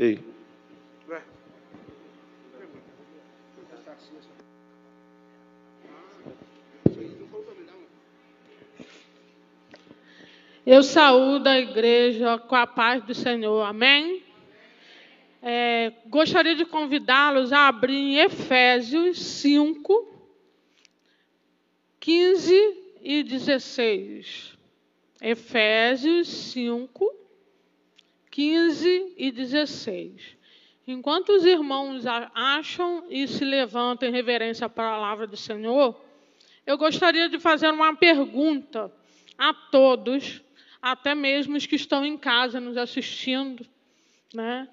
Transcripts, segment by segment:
Ei. Eu saúdo a igreja com a paz do Senhor. Amém? É, gostaria de convidá-los a abrir em Efésios 5, 15 e 16. Efésios 5, 15 e 16. Enquanto os irmãos acham e se levantam em reverência à palavra do Senhor, eu gostaria de fazer uma pergunta a todos, até mesmo os que estão em casa nos assistindo, né?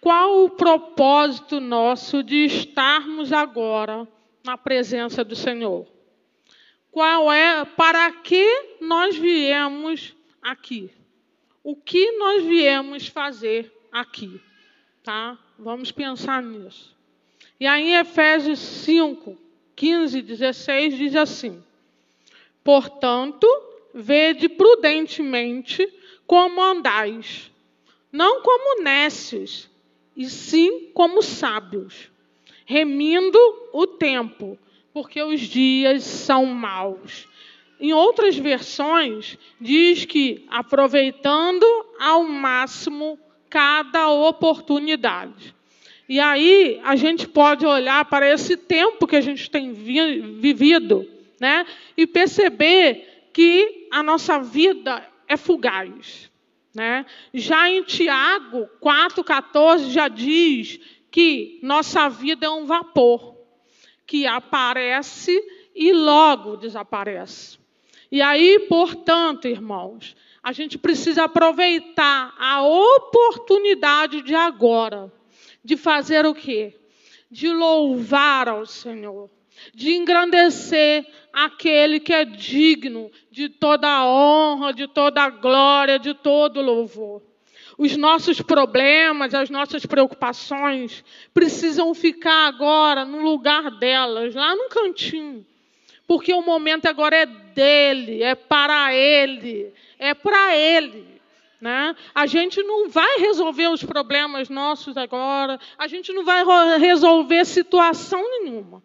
Qual o propósito nosso de estarmos agora na presença do Senhor? Qual é para que nós viemos aqui? O que nós viemos fazer aqui, tá? Vamos pensar nisso. E aí, em Efésios 5, 15 e 16, diz assim: Portanto, vede prudentemente como andais, não como nécios, e sim como sábios, remindo o tempo, porque os dias são maus. Em outras versões, diz que aproveitando ao máximo cada oportunidade. E aí a gente pode olhar para esse tempo que a gente tem vi vivido, né? E perceber que a nossa vida é fugaz, né? Já em Tiago 4:14 já diz que nossa vida é um vapor que aparece e logo desaparece. E aí, portanto, irmãos, a gente precisa aproveitar a oportunidade de agora, de fazer o quê? De louvar ao Senhor, de engrandecer aquele que é digno de toda a honra, de toda a glória, de todo o louvor. Os nossos problemas, as nossas preocupações precisam ficar agora no lugar delas, lá no cantinho porque o momento agora é dele, é para ele, é para ele. Né? A gente não vai resolver os problemas nossos agora, a gente não vai resolver situação nenhuma.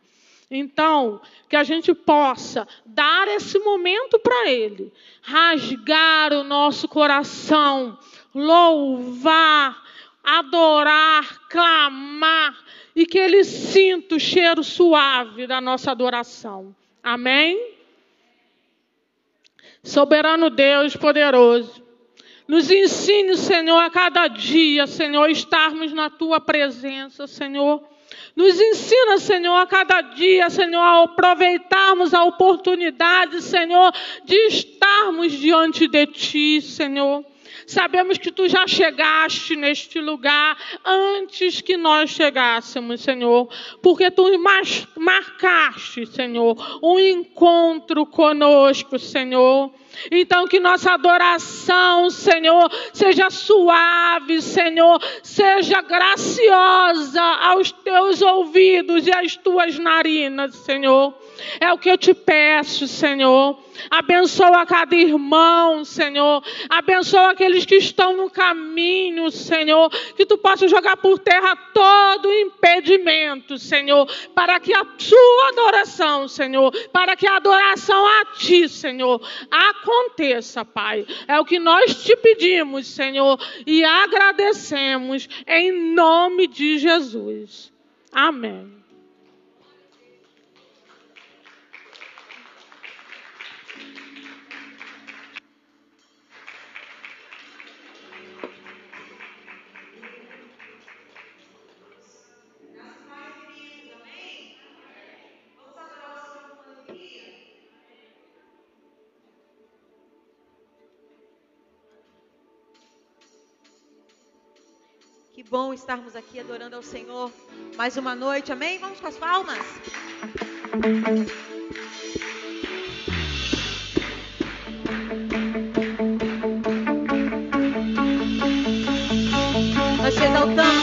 Então, que a gente possa dar esse momento para Ele, rasgar o nosso coração, louvar, adorar, clamar, e que Ele sinta o cheiro suave da nossa adoração. Amém? Soberano Deus poderoso, Nos ensine, Senhor, a cada dia, Senhor, estarmos na tua presença, Senhor. Nos ensina, Senhor, a cada dia, Senhor, a aproveitarmos a oportunidade, Senhor, de estarmos diante de Ti, Senhor. Sabemos que tu já chegaste neste lugar antes que nós chegássemos, Senhor, porque tu marcaste, Senhor, um encontro conosco, Senhor. Então, que nossa adoração, Senhor, seja suave, Senhor, seja graciosa aos teus ouvidos e às tuas narinas, Senhor. É o que eu te peço, Senhor. Abençoa cada irmão, Senhor. Abençoa aqueles que estão no caminho, Senhor. Que tu possa jogar por terra todo impedimento, Senhor. Para que a sua adoração, Senhor. Para que a adoração a ti, Senhor, aconteça, Pai. É o que nós te pedimos, Senhor. E agradecemos em nome de Jesus. Amém. Bom estarmos aqui adorando ao Senhor mais uma noite, amém? Vamos com as palmas. Nós te exaltamos,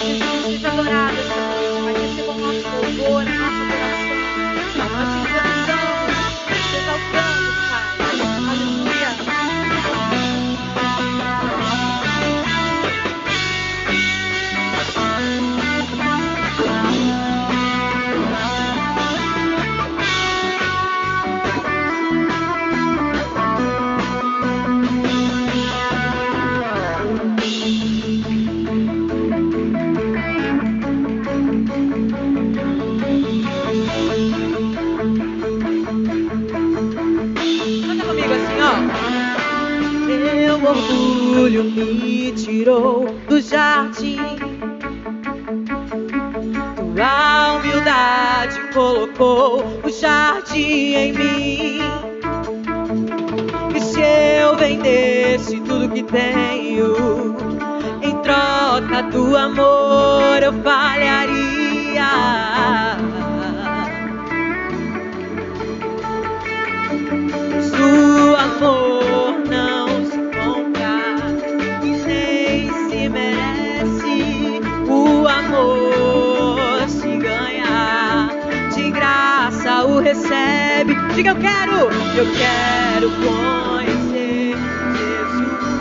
me tirou do jardim. Tua humildade colocou o jardim em mim. E se eu vendesse tudo que tenho, em troca do amor eu falharia. O recebe. Diga eu quero, eu quero conhecer Jesus.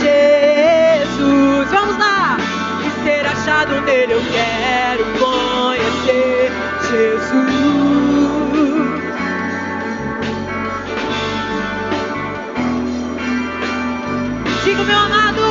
Jesus, vamos lá! E ser achado nele, eu quero conhecer Jesus. Amado, meu amado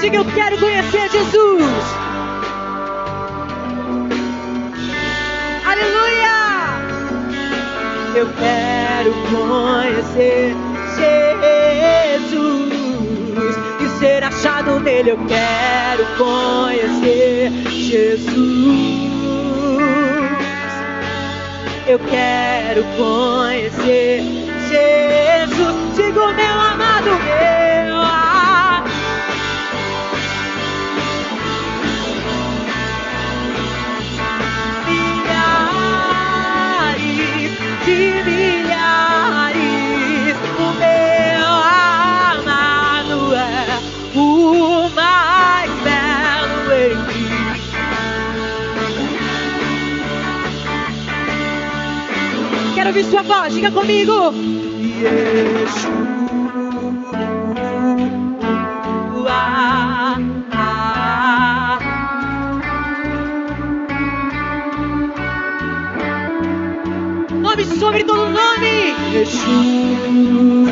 Diga, eu quero conhecer Jesus. Aleluia! Eu quero conhecer Jesus e ser achado nele. Eu quero conhecer Jesus. Eu quero conhecer Jesus. Digo, meu amado, meu Quero ouvir sua voz, diga comigo. Yeshua. Nome sobre todo nome. Yeshua.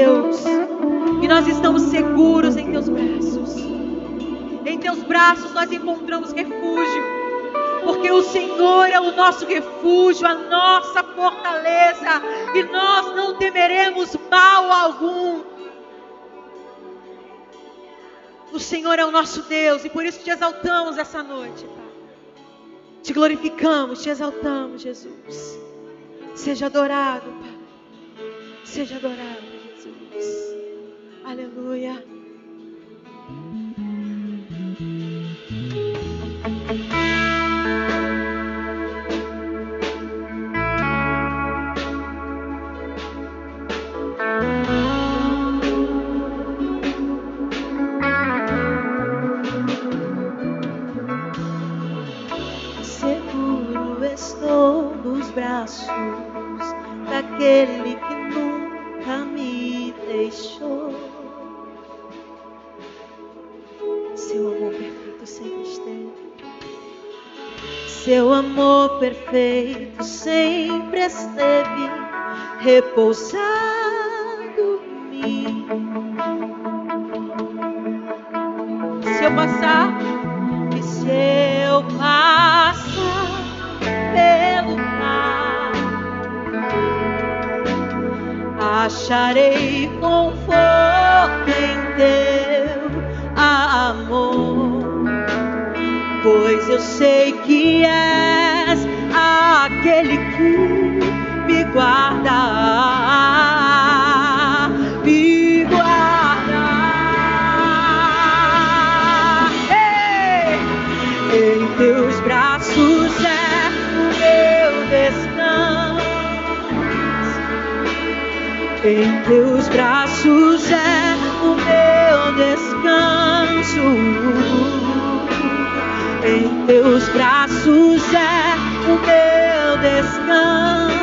Deus. E nós estamos seguros em teus braços. Em teus braços nós encontramos refúgio. Porque o Senhor é o nosso refúgio, a nossa fortaleza. E nós não temeremos mal algum. O Senhor é o nosso Deus e por isso te exaltamos essa noite, Pai. Te glorificamos, te exaltamos, Jesus. Seja adorado, Pai. Seja adorado, Aleluia. Seguro estou nos braços daquele deixou. Seu amor perfeito sempre esteve. Seu amor perfeito sempre esteve repousado em mim. Se eu passar, e se eu passar acharei conforto em teu amor, pois eu sei que és aquele que me guarda, Em teus braços é o meu descanso. Em teus braços é o meu descanso.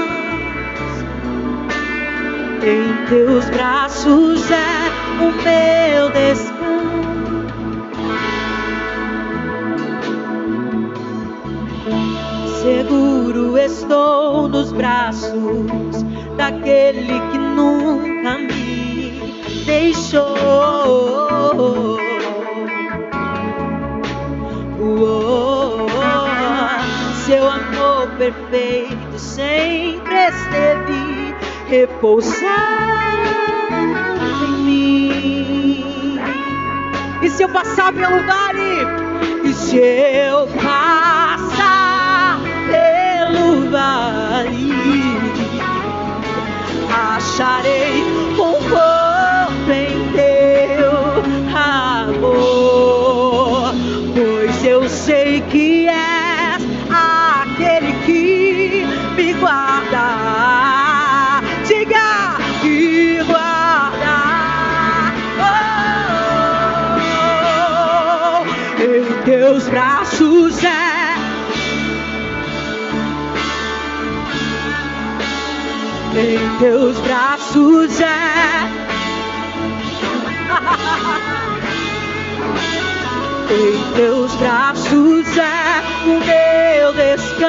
Em teus braços é o meu descanso. Seguro estou nos braços daquele que nunca me deixou. Seu amor perfeito sempre esteve repousado em mim. E se eu passar pelo vale? E se eu passar pelo vale? Acharei conforto teus braços é. Em teus braços é o meu descanso.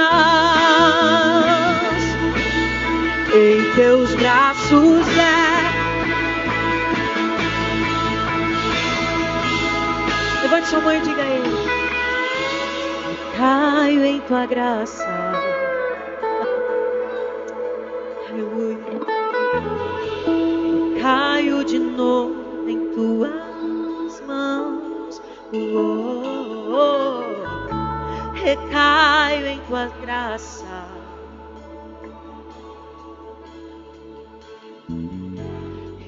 Em teus braços é. Levante sua mão e diga a ele. Caio em tua graça. Tua graça.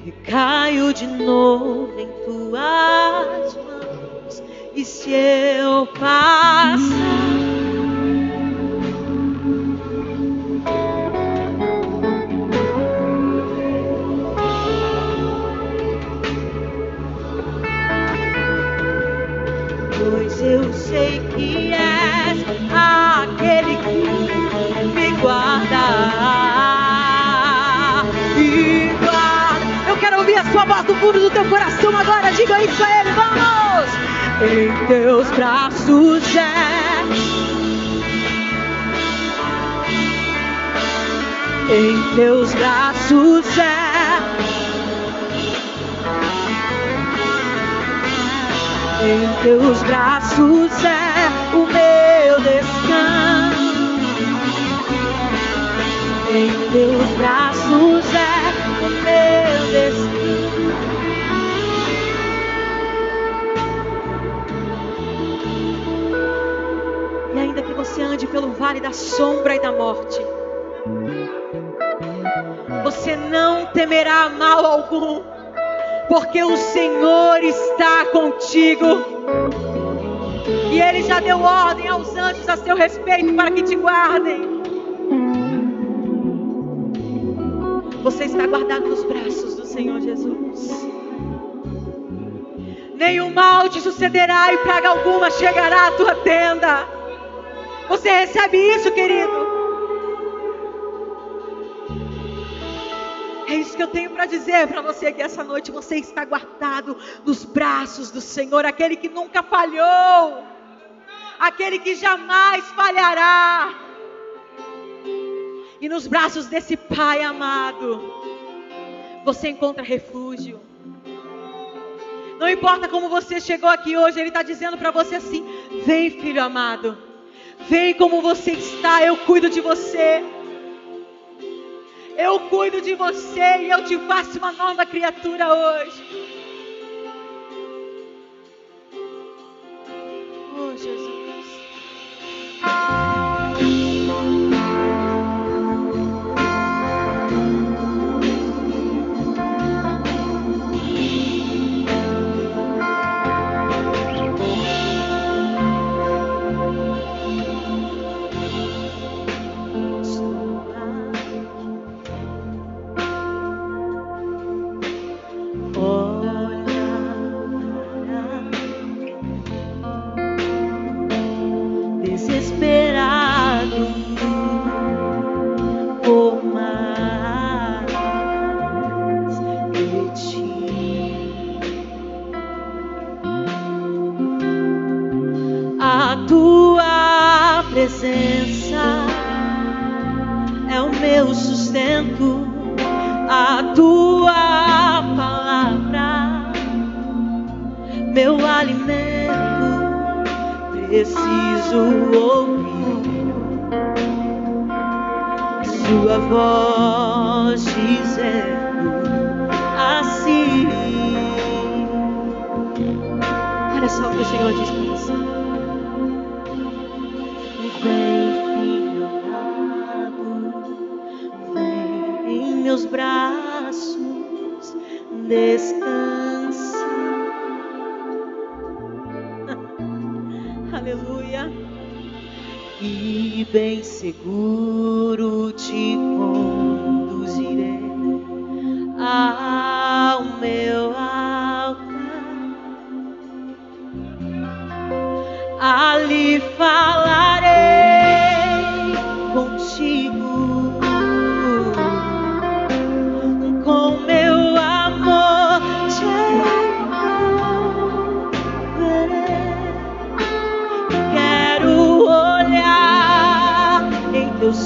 Recaio de novo em tuas mãos. E se eu passar eu sei aquele que me guarda. Me guarda. Eu quero ouvir a sua voz do fundo do teu coração agora. Diga isso a ele, vamos! Em teus braços é. Em teus braços é. Em teus braços é o meu descanso. Em teus braços é o meu descanso. E ainda que você ande pelo vale da sombra e da morte, você não temerá mal algum porque o Senhor está contigo. E Ele já deu ordem aos anjos a seu respeito para que te guardem. Você está guardado nos braços do Senhor Jesus. Nenhum mal te sucederá e praga alguma chegará à tua tenda. Você recebe isso, querido? É isso que eu tenho para dizer para você que essa noite você está guardado nos braços do Senhor, aquele que nunca falhou, aquele que jamais falhará. E nos braços desse Pai amado, você encontra refúgio. Não importa como você chegou aqui hoje, Ele está dizendo para você assim: vem, filho amado, vem como você está, eu cuido de você. Eu cuido de você e eu te faço uma nova criatura hoje. Oh, Jesus. presença é o meu sustento, a tua palavra, meu alimento. Preciso ouvir sua voz dizendo assim. Olha só o que o Senhor diz para você. meus braços descansa. Aleluia. E bem seguro te conduzirei ao meu altar. Ali falarei contigo.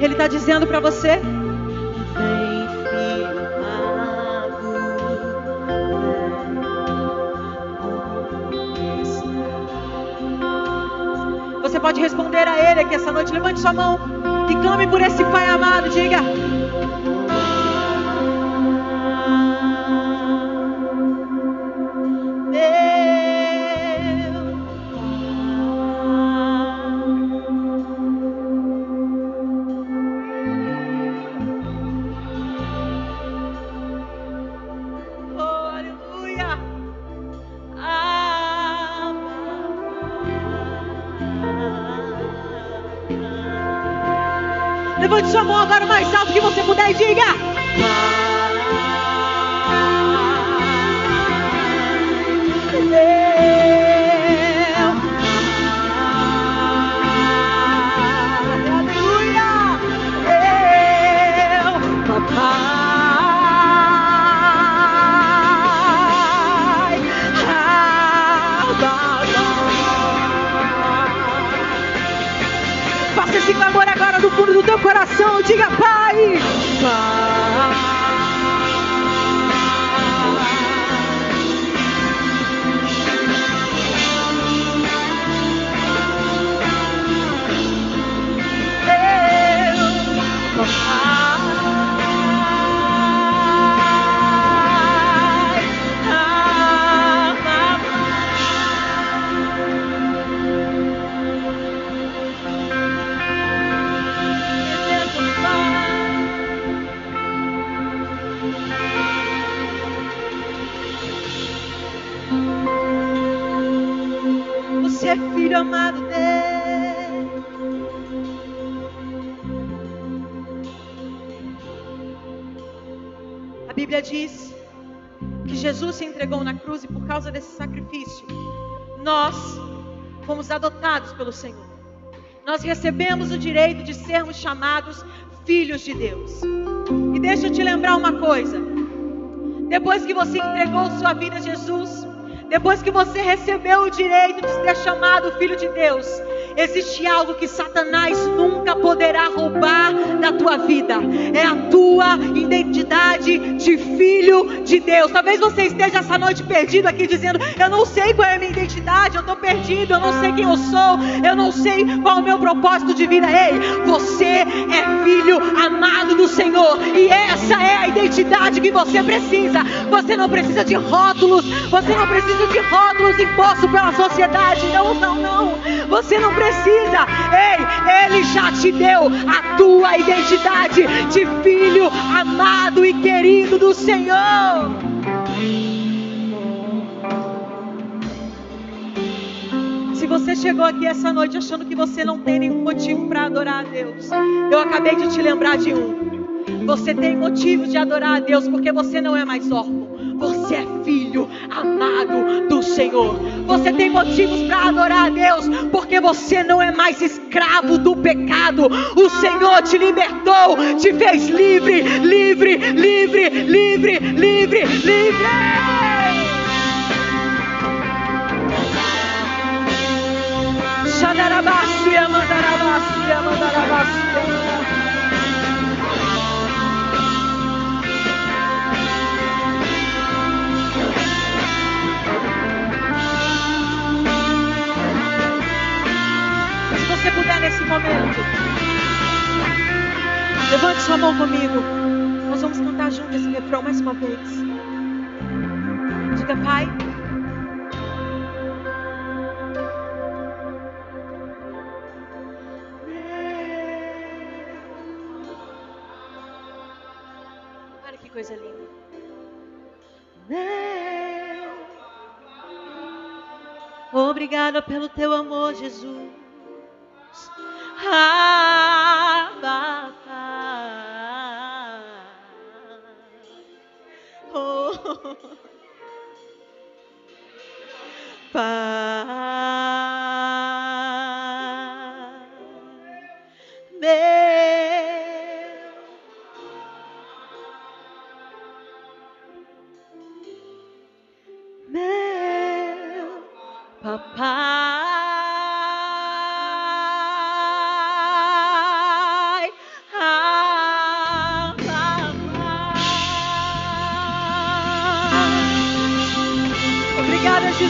Ele está dizendo para você. Você pode responder a Ele aqui essa noite. Levante sua mão e clame por esse Pai amado. Diga. Agora mais alto que você puder e diga: e por causa desse sacrifício, nós fomos adotados pelo Senhor. Nós recebemos o direito de sermos chamados filhos de Deus. E deixa eu te lembrar uma coisa. Depois que você entregou sua vida a Jesus, depois que você recebeu o direito de ser chamado filho de Deus, existe algo que Satanás nunca poderá roubar da tua vida. É a tua identidade de filho de Deus. Talvez você esteja essa noite perdido aqui dizendo: Eu não sei qual é a minha identidade, eu estou perdido, eu não sei quem eu sou, eu não sei qual é o meu propósito de vida. Ei, você é filho amado do Senhor e essa é a identidade que você precisa. Você não precisa de rótulos, você não precisa de rótulos impostos pela sociedade. Não, não, não. Você não precisa. Ei, Ele já te deu a tua identidade de filho amado e querido do Senhor. Se você chegou aqui essa noite achando que você não tem nenhum motivo para adorar a Deus, eu acabei de te lembrar de um. Você tem motivo de adorar a Deus porque você não é mais órfão. Você é filho amado do Senhor. Você tem motivos para adorar a Deus porque você não é mais escravo do pecado. O Senhor te libertou, te fez livre, livre, livre, livre, livre, livre. Xandarabácia, mandarabácia, mandarabácia. Levante sua mão comigo. Nós vamos cantar junto esse refrão mais uma vez. Diga, Pai. Olha que coisa linda. Obrigada pelo teu amor, Jesus. Bye.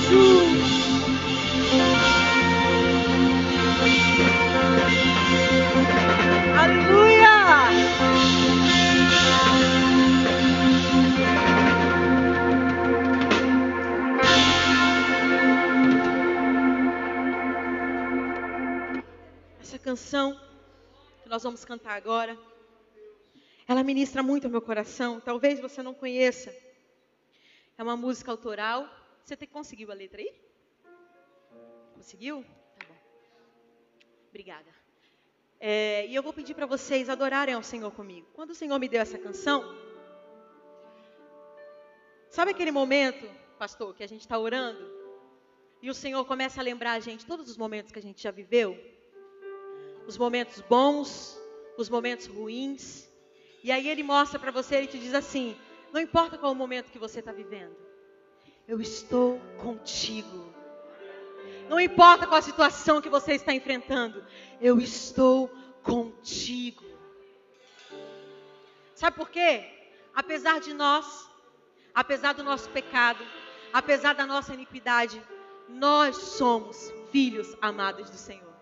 Jesus. Aleluia! Essa canção que nós vamos cantar agora, ela ministra muito ao meu coração. Talvez você não conheça. É uma música autoral. Você conseguiu a letra aí? Conseguiu? Tá bom. Obrigada. É, e eu vou pedir para vocês adorarem ao Senhor comigo. Quando o Senhor me deu essa canção, sabe aquele momento, pastor, que a gente está orando e o Senhor começa a lembrar a gente todos os momentos que a gente já viveu? Os momentos bons, os momentos ruins. E aí ele mostra para você, ele te diz assim: não importa qual o momento que você está vivendo, eu estou contigo. Não importa qual a situação que você está enfrentando, eu estou contigo. Sabe por quê? Apesar de nós, apesar do nosso pecado, apesar da nossa iniquidade, nós somos filhos amados do Senhor.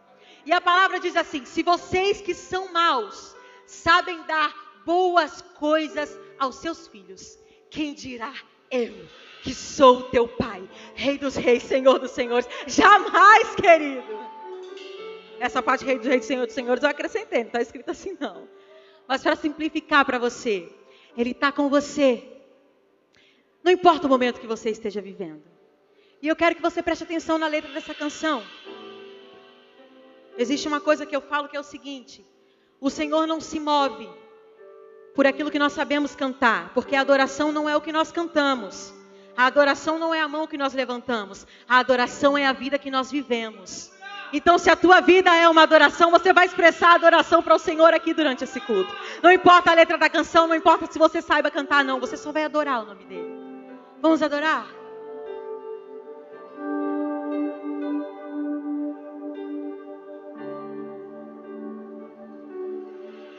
E a palavra diz assim: se vocês que são maus sabem dar boas coisas aos seus filhos, quem dirá eu, que sou teu pai, Rei dos Reis, Senhor dos Senhores? Jamais, querido. Essa parte Rei dos Reis, Senhor dos Senhores, eu acrescentei, não está escrito assim não. Mas para simplificar para você, Ele está com você. Não importa o momento que você esteja vivendo. E eu quero que você preste atenção na letra dessa canção. Existe uma coisa que eu falo que é o seguinte: o Senhor não se move por aquilo que nós sabemos cantar, porque a adoração não é o que nós cantamos. A adoração não é a mão que nós levantamos. A adoração é a vida que nós vivemos. Então, se a tua vida é uma adoração, você vai expressar a adoração para o Senhor aqui durante esse culto. Não importa a letra da canção, não importa se você saiba cantar, não. Você só vai adorar o nome dele. Vamos adorar?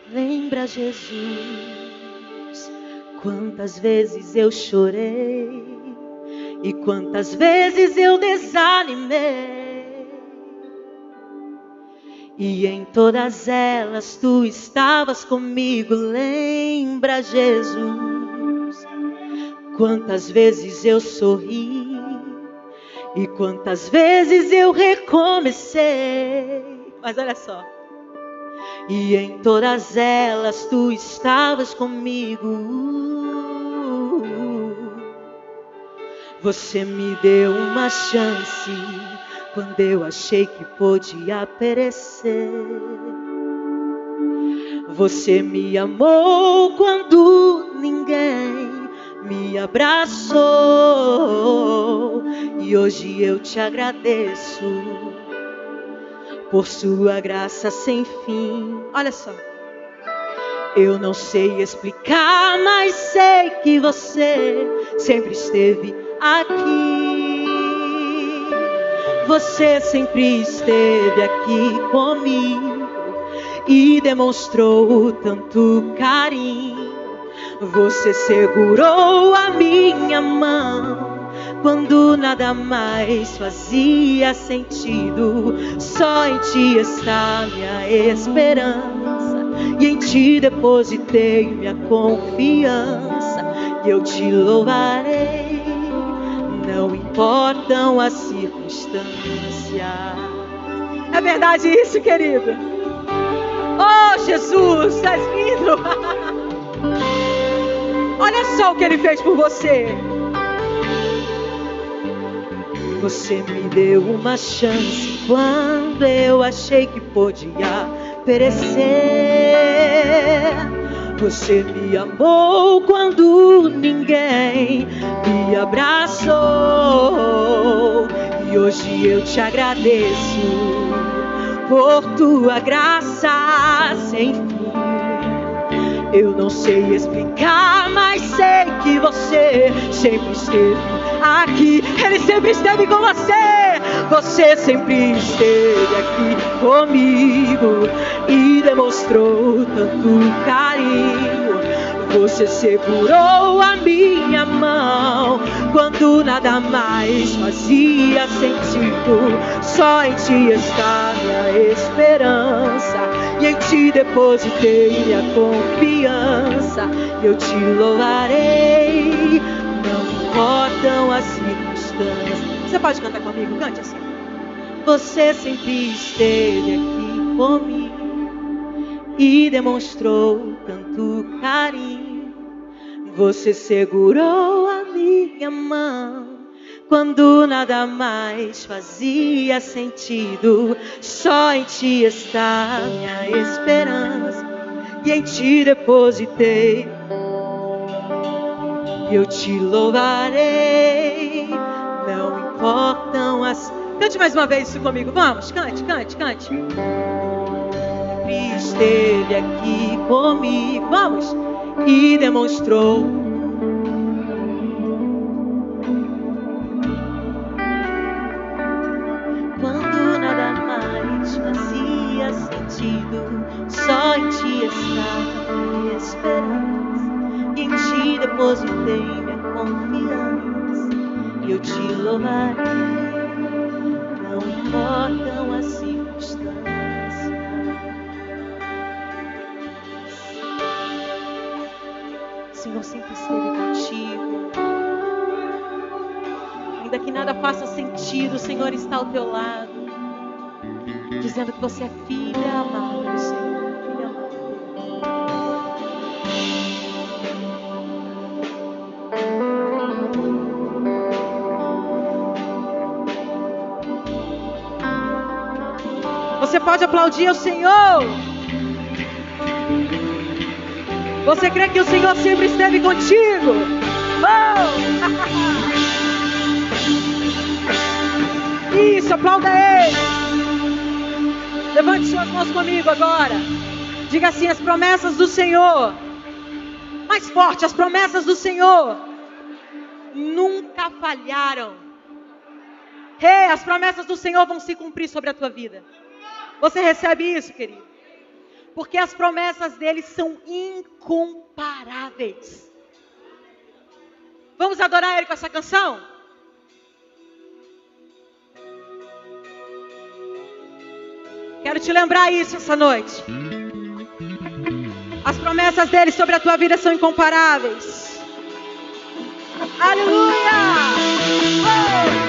Lembra, Jesus, quantas vezes eu chorei e quantas vezes eu desanimei. E em todas elas tu estavas comigo. Lembra, Jesus, quantas vezes eu sorri e quantas vezes eu recomecei. Mas olha só. E em todas elas tu estavas comigo. Você me deu uma chance quando eu achei que podia perecer. Você me amou quando ninguém me abraçou. E hoje eu te agradeço por sua graça sem fim. Olha só. Eu não sei explicar, mas sei que você sempre esteve aqui. Você sempre esteve aqui comigo e demonstrou tanto carinho. Você segurou a minha mão quando nada mais fazia sentido. Só em ti está minha esperança, e em ti depositei minha confiança, e eu te louvarei, não importam as circunstâncias. É verdade isso, querido? Oh, Jesus, estás lindo! Olha só o que ele fez por você. Você me deu uma chance quando eu achei que podia perecer. Você me amou quando ninguém me abraçou. E hoje eu te agradeço por tua graça sem fim. Eu não sei explicar, mas sei que você sempre esteve aqui. Ele sempre esteve com você. Você sempre esteve aqui comigo e demonstrou tanto carinho. Você segurou a minha mão quando nada mais fazia sentido. Só em ti está minha esperança e em ti depositei minha confiança. Eu te louvarei, não importam as circunstâncias. Você pode cantar comigo? Cante assim. Você sempre esteve aqui comigo e demonstrou tanto carinho. Você segurou a minha mão quando nada mais fazia sentido. Só em ti está minha esperança e em ti depositei. Eu te louvarei, não importam as. Cante mais uma vez isso comigo, vamos, cante, cante, cante sempre esteve aqui comigo. Vamos! E demonstrou. Quando nada mais fazia sentido, só em ti está minha esperança. E em ti depositei minha confiança. E eu te louvarei. Não importam as Senhor sempre esteve contigo. Ainda que nada faça sentido, o Senhor está ao teu lado, dizendo que você é filha amada do Senhor. Você pode aplaudir o Senhor. Você crê que o Senhor sempre esteve contigo? Oh! Isso, aplauda Ele. Levante suas mãos comigo agora. Diga assim: as promessas do Senhor. Mais forte, as promessas do Senhor nunca falharam. Hey, as promessas do Senhor vão se cumprir sobre a tua vida. Você recebe isso, querido? Porque as promessas dele são incomparáveis. Vamos adorar ele com essa canção? Quero te lembrar isso essa noite. As promessas dele sobre a tua vida são incomparáveis. Aleluia! Oh!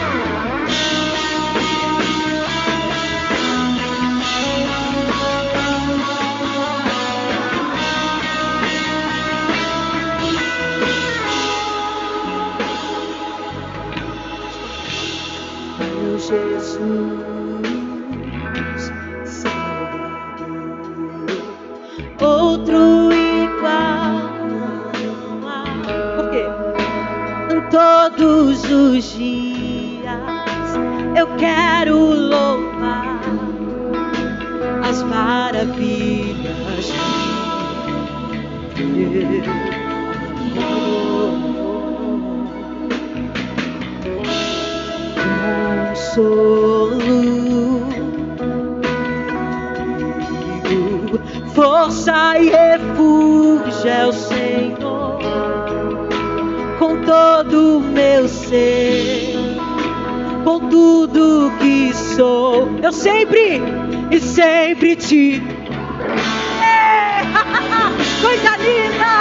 Jesus, Salvador, outro igual não há. Por quê? Todos os dias eu quero louvar as maravilhas de Deus. Consolo, força e refúgio é o Senhor, com todo o meu ser, com tudo que sou, eu sempre e sempre te. Coisa linda!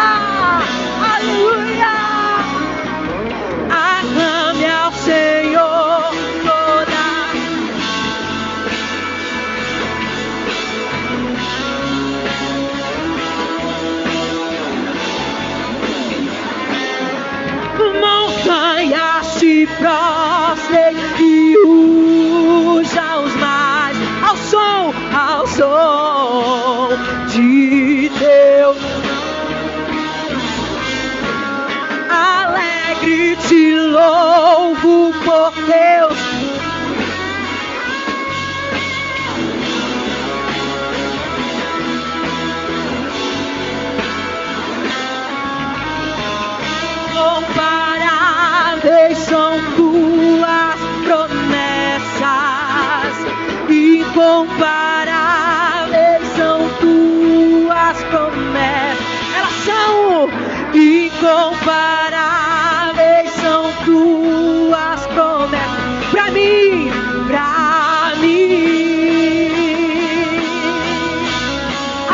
Aleluia! Aclame se prostre e usa os mares ao som, ao som de Deus. Alegre te louvo por Deus. Incomparáveis Incomparáveis são tuas promessas. Elas são incomparáveis são tuas promessas. Pra mim, pra mim.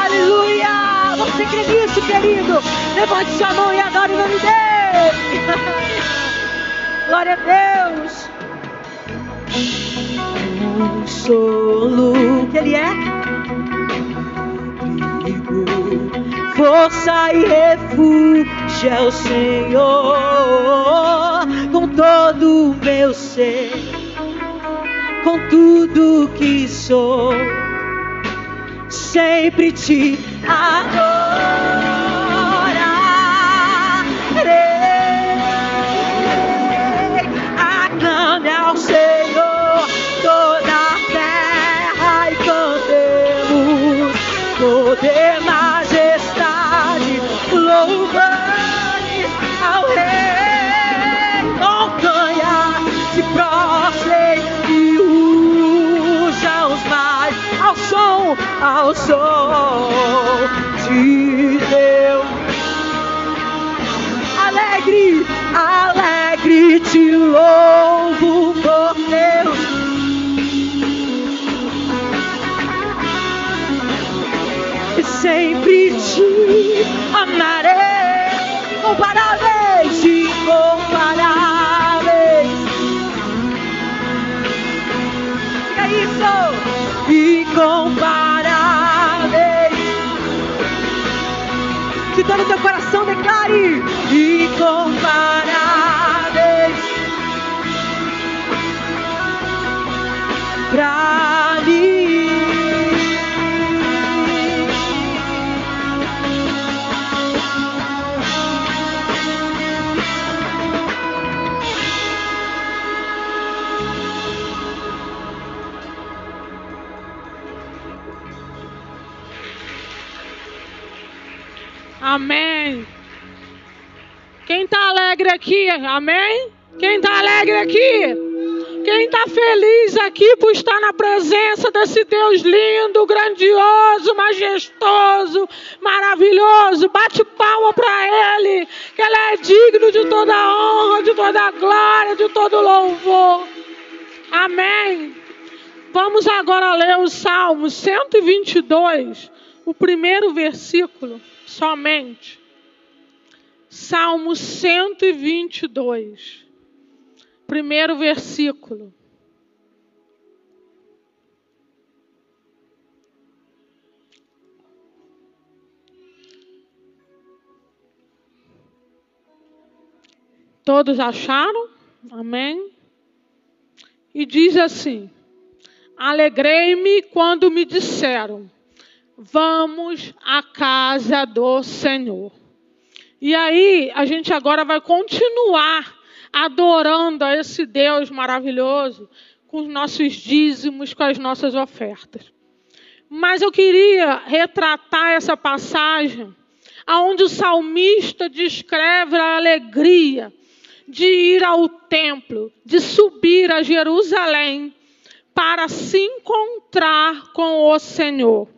Aleluia! Você crê nisso, querido? Levante sua mão e adore o nome dele. Glória a Deus. Consolo que Ele é. Perigo, força e refúgio é o Senhor. Com todo o meu ser, com tudo que sou, sempre te adorarei. incomparáveis pra mim. Amém. Alegre aqui? Amém? Quem está alegre aqui? Quem está feliz aqui por estar na presença desse Deus lindo, grandioso, majestoso, maravilhoso, bate palma para Ele, que Ele é digno de toda honra, de toda glória, de todo louvor. Amém. Vamos agora ler o Salmo 122, o primeiro versículo, somente. Salmo 122, primeiro versículo. Todos acharam? Amém? E diz assim: Alegrei-me quando me disseram: Vamos à casa do Senhor. E aí, a gente agora vai continuar adorando a esse Deus maravilhoso com os nossos dízimos, com as nossas ofertas. Mas eu queria retratar essa passagem aonde o salmista descreve a alegria de ir ao templo, de subir a Jerusalém para se encontrar com o Senhor.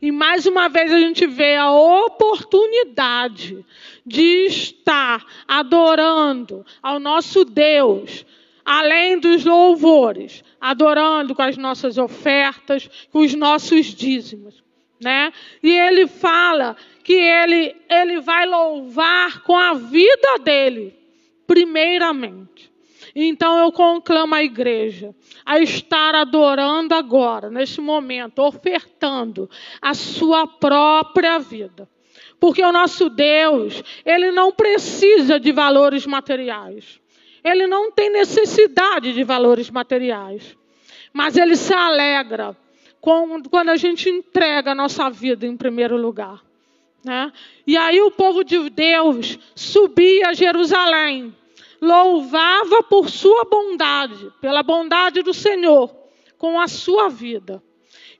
E mais uma vez a gente vê a oportunidade de estar adorando ao nosso Deus, além dos louvores, adorando com as nossas ofertas, com os nossos dízimos, né? E ele fala que ele ele vai louvar com a vida dele, primeiramente. Então eu conclamo a igreja a estar adorando agora, neste momento, ofertando a sua própria vida. Porque o nosso Deus, ele não precisa de valores materiais. Ele não tem necessidade de valores materiais. Mas ele se alegra quando a gente entrega a nossa vida em primeiro lugar. Né? E aí o povo de Deus subia a Jerusalém louvava por sua bondade, pela bondade do Senhor, com a sua vida.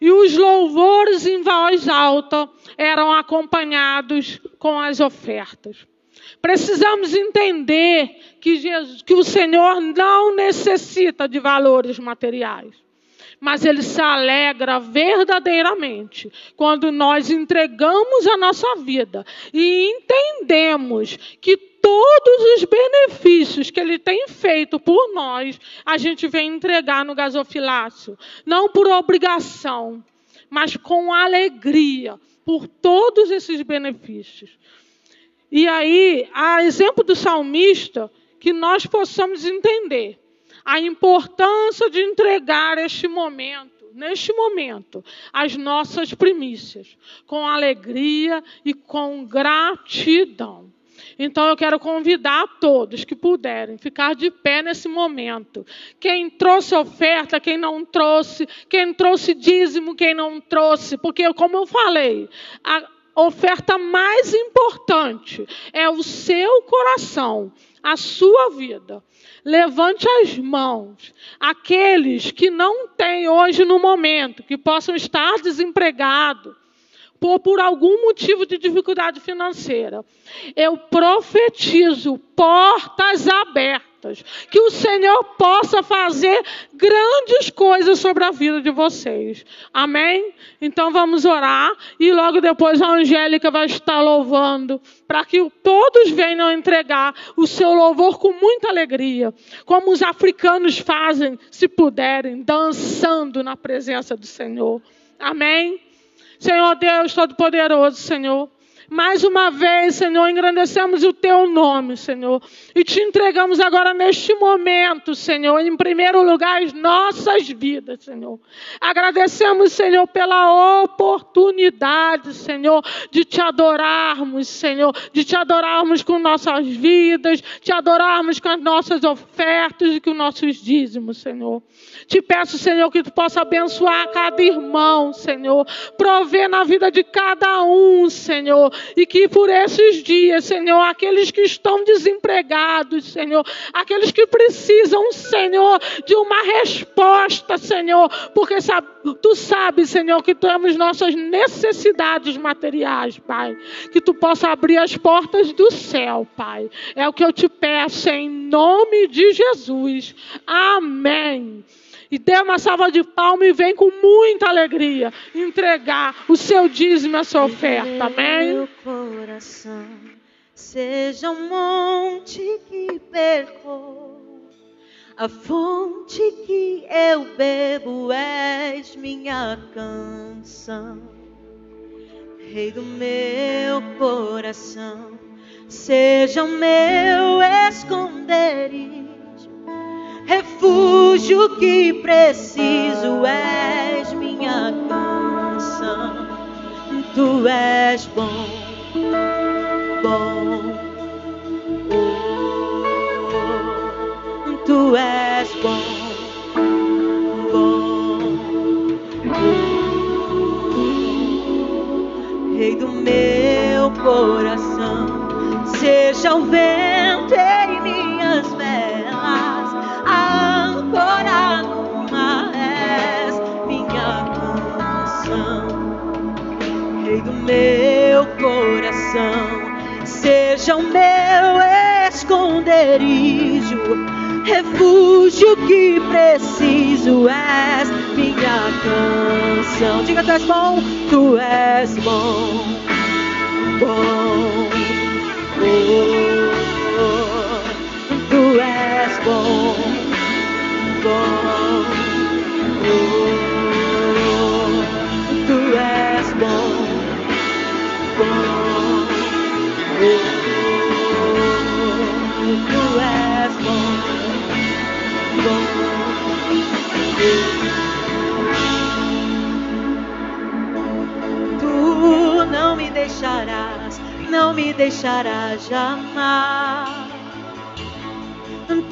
E os louvores em voz alta eram acompanhados com as ofertas. Precisamos entender que, Jesus, que o Senhor não necessita de valores materiais mas ele se alegra verdadeiramente quando nós entregamos a nossa vida e entendemos que todos os benefícios que ele tem feito por nós, a gente vem entregar no gasofilácio. Não por obrigação, mas com alegria por todos esses benefícios. E aí, a exemplo do salmista, que nós possamos entender a importância de entregar este momento, neste momento, as nossas primícias, com alegria e com gratidão. Então eu quero convidar todos que puderem ficar de pé nesse momento. Quem trouxe oferta, quem não trouxe, quem trouxe dízimo, quem não trouxe, porque como eu falei, a oferta mais importante é o seu coração, a sua vida. Levante as mãos. Aqueles que não têm hoje no momento, que possam estar desempregados, por, algum motivo de dificuldade financeira, eu profetizo portas abertas, que o Senhor possa fazer grandes coisas sobre a vida de vocês. Amém? Então vamos orar e logo depois a Angélica vai estar louvando, para que todos venham entregar o seu louvor com muita alegria, como os africanos fazem, se puderem, dançando na presença do Senhor. Amém? Senhor Deus Todo-Poderoso, Senhor. Mais uma vez, Senhor, engrandecemos o teu nome, Senhor. E te entregamos agora neste momento, Senhor, em primeiro lugar, as nossas vidas, Senhor. Agradecemos, Senhor, pela oportunidade, Senhor, de te adorarmos, Senhor, de te adorarmos com nossas vidas, te adorarmos com as nossas ofertas e com nossos dízimos, Senhor. Te peço, Senhor, que tu possa abençoar cada irmão, Senhor. Prover na vida de cada um, Senhor e que por esses dias, Senhor, aqueles que estão desempregados, Senhor, aqueles que precisam, Senhor, de uma resposta, Senhor, porque sabe, tu sabes, Senhor, que temos nossas necessidades materiais, Pai, que tu possa abrir as portas do céu, Pai. É o que eu te peço em nome de Jesus. Amém. E dê uma salva de palmas e vem com muita alegria entregar o seu dízimo, a sua oferta. Amém? Meu coração seja um monte que percorro, a fonte que eu bebo és minha canção. Rei do meu coração, seja o meu esconderijo refúgio que preciso és minha canção. Tu és bom, bom. Oh, tu és bom, Rei do meu coração, seja o vento em minhas seja o meu esconderijo, refúgio que preciso és minha canção. Diga, tu és bom, tu és bom, bom. Oh, tu és bom, bom. Oh, tu és bom, bom. Oh, és bom, bom. Tu não me deixarás, não me deixarás jamais.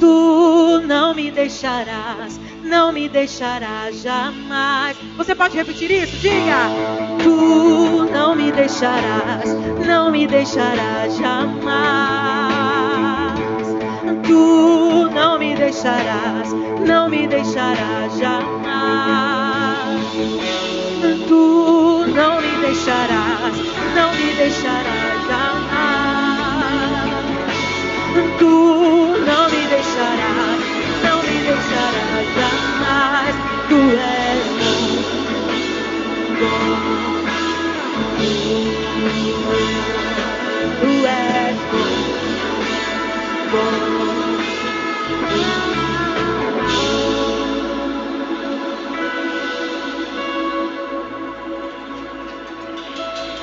Tu não me deixarás, não me deixarás jamais. Você pode repetir isso? Diga! Tu não me deixarás, não me deixarás jamais. Tu não me deixarás, não me deixarás jamais. Tu não me deixarás, não me deixarás jamais. Tu não me deixarás, não me deixarás jamais. Tu és bom. Tu és bom.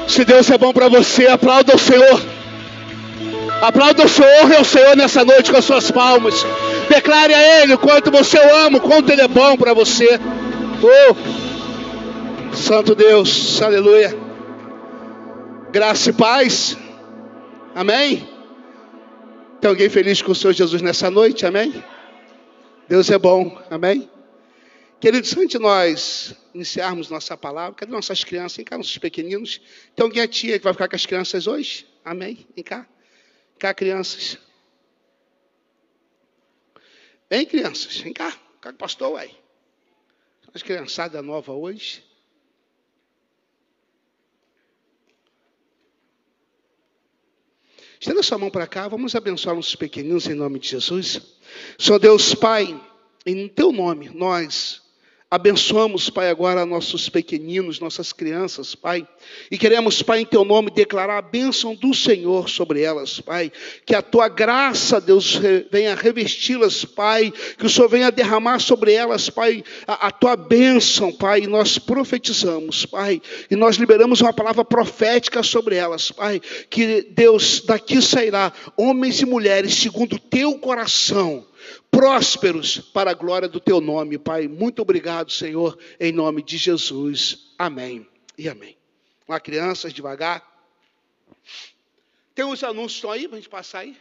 Se Deus é bom para você, aplauda o Senhor. Aplauda o Senhor e o Senhor nessa noite com as suas palmas. Declare a Ele quanto você o ama, quanto Ele é bom para você. Oh, Santo Deus, aleluia. Graça e paz. Amém. Tem alguém feliz com o Senhor Jesus nessa noite? Amém. Deus é bom. Amém. Queridos, antes de nós iniciarmos nossa palavra, cadê nossas crianças? Vem cá, nossos pequeninos. Tem alguém a tia que vai ficar com as crianças hoje? Amém. Vem cá. Vem cá, crianças. Vem, crianças. Vem cá. Vem cá pastor, uai. As criançadas nova hoje. Estenda sua mão para cá, vamos abençoar nossos pequeninos em nome de Jesus. Senhor Deus Pai, em teu nome, nós abençoamos, Pai, agora nossos pequeninos, nossas crianças, Pai. E queremos, Pai, em teu nome, declarar a bênção do Senhor sobre elas, Pai. Que a tua graça, Deus, venha revesti-las, Pai. Que o Senhor venha derramar sobre elas, Pai, a, a tua bênção, Pai. E nós profetizamos, Pai. E nós liberamos uma palavra profética sobre elas, Pai. Que Deus, daqui sairá homens e mulheres segundo o teu coração prósperos para a glória do teu nome, Pai. Muito obrigado, Senhor, em nome de Jesus. Amém e amém. Lá, crianças, devagar. Tem uns anúncios aí para a gente passar aí?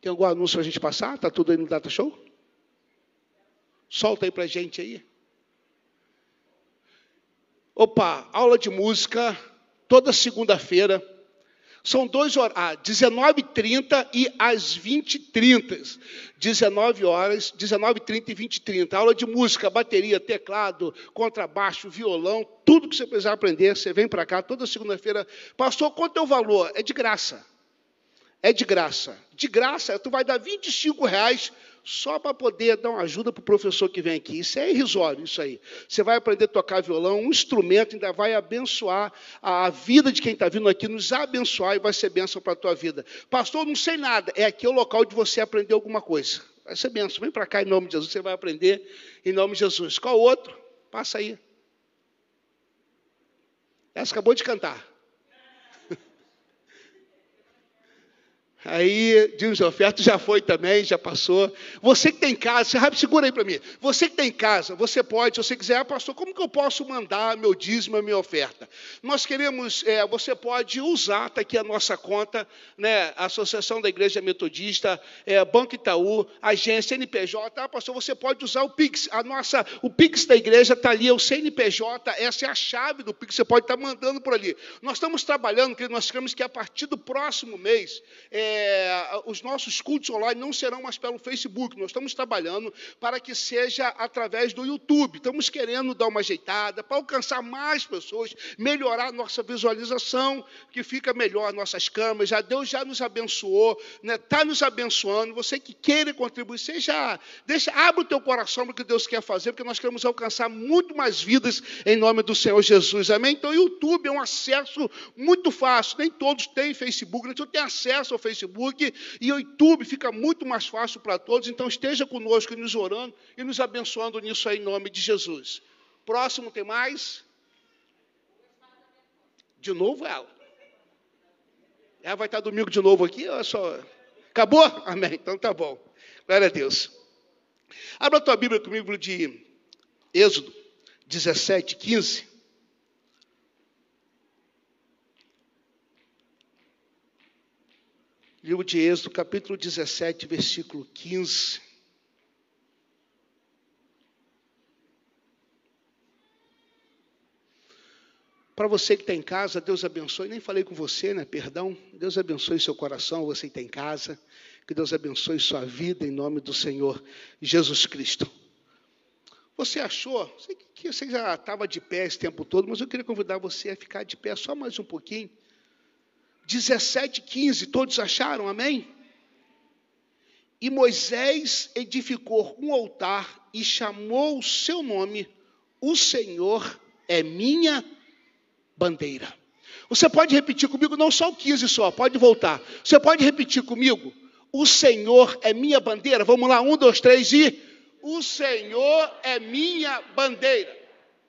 Tem algum anúncio para a gente passar? Está tudo aí no Data Show? Solta aí para a gente aí. Opa, aula de música toda segunda-feira. São dois horários, ah, 19h30 e às 20h30. 19 horas, 19h30 e 20h30. Aula de música, bateria, teclado, contrabaixo, violão, tudo que você precisar aprender, você vem para cá toda segunda-feira. Pastor, quanto é o valor? É de graça. É de graça. De graça, tu vai dar 25 reais só para poder dar uma ajuda para o professor que vem aqui. Isso é irrisório, isso aí. Você vai aprender a tocar violão, um instrumento, ainda vai abençoar a vida de quem está vindo aqui, nos abençoar e vai ser bênção para a tua vida. Pastor, não sei nada. É aqui o local de você aprender alguma coisa. Vai ser bênção. Vem para cá em nome de Jesus, você vai aprender em nome de Jesus. Qual outro? Passa aí. Essa acabou de cantar. Aí, diz de oferta já foi também, já passou. Você que tem casa, rápido, segura aí para mim. Você que tem casa, você pode, se você quiser, ah, pastor, como que eu posso mandar meu dízimo, minha oferta? Nós queremos, é, você pode usar, está aqui a nossa conta, né, Associação da Igreja Metodista, é, Banco Itaú, agência NPJ, ah, pastor, você pode usar o Pix, a nossa, o Pix da igreja está ali, é o CNPJ, essa é a chave do Pix, você pode estar tá mandando por ali. Nós estamos trabalhando, nós queremos que a partir do próximo mês, é, é, os nossos cultos online não serão mais pelo Facebook, nós estamos trabalhando para que seja através do YouTube. Estamos querendo dar uma ajeitada para alcançar mais pessoas, melhorar a nossa visualização, que fica melhor nossas câmeras. Já Deus já nos abençoou, está né? Tá nos abençoando. Você que queira contribuir, seja, deixa, abre o teu coração para o que Deus quer fazer, porque nós queremos alcançar muito mais vidas em nome do Senhor Jesus. Amém? Então, o YouTube é um acesso muito fácil. Nem todos têm Facebook, nem todos têm acesso ao Facebook. Facebook e YouTube fica muito mais fácil para todos. Então esteja conosco nos orando e nos abençoando nisso aí em nome de Jesus. Próximo tem mais? De novo ela. Ela vai estar domingo de novo aqui, olha só. Acabou? Amém. Então tá bom. Glória a Deus. Abra a tua Bíblia comigo de Êxodo 17, 15. Livro de Êxodo, capítulo 17, versículo 15. Para você que está em casa, Deus abençoe. Nem falei com você, né? Perdão. Deus abençoe seu coração, você que está em casa. Que Deus abençoe sua vida em nome do Senhor Jesus Cristo. Você achou? Sei que você já estava de pé esse tempo todo, mas eu queria convidar você a ficar de pé só mais um pouquinho. 17, 15, todos acharam, amém? E Moisés edificou um altar e chamou o seu nome, o Senhor é minha bandeira. Você pode repetir comigo, não só o 15 só, pode voltar. Você pode repetir comigo, o Senhor é minha bandeira. Vamos lá, um, dois, três e. O Senhor é minha bandeira.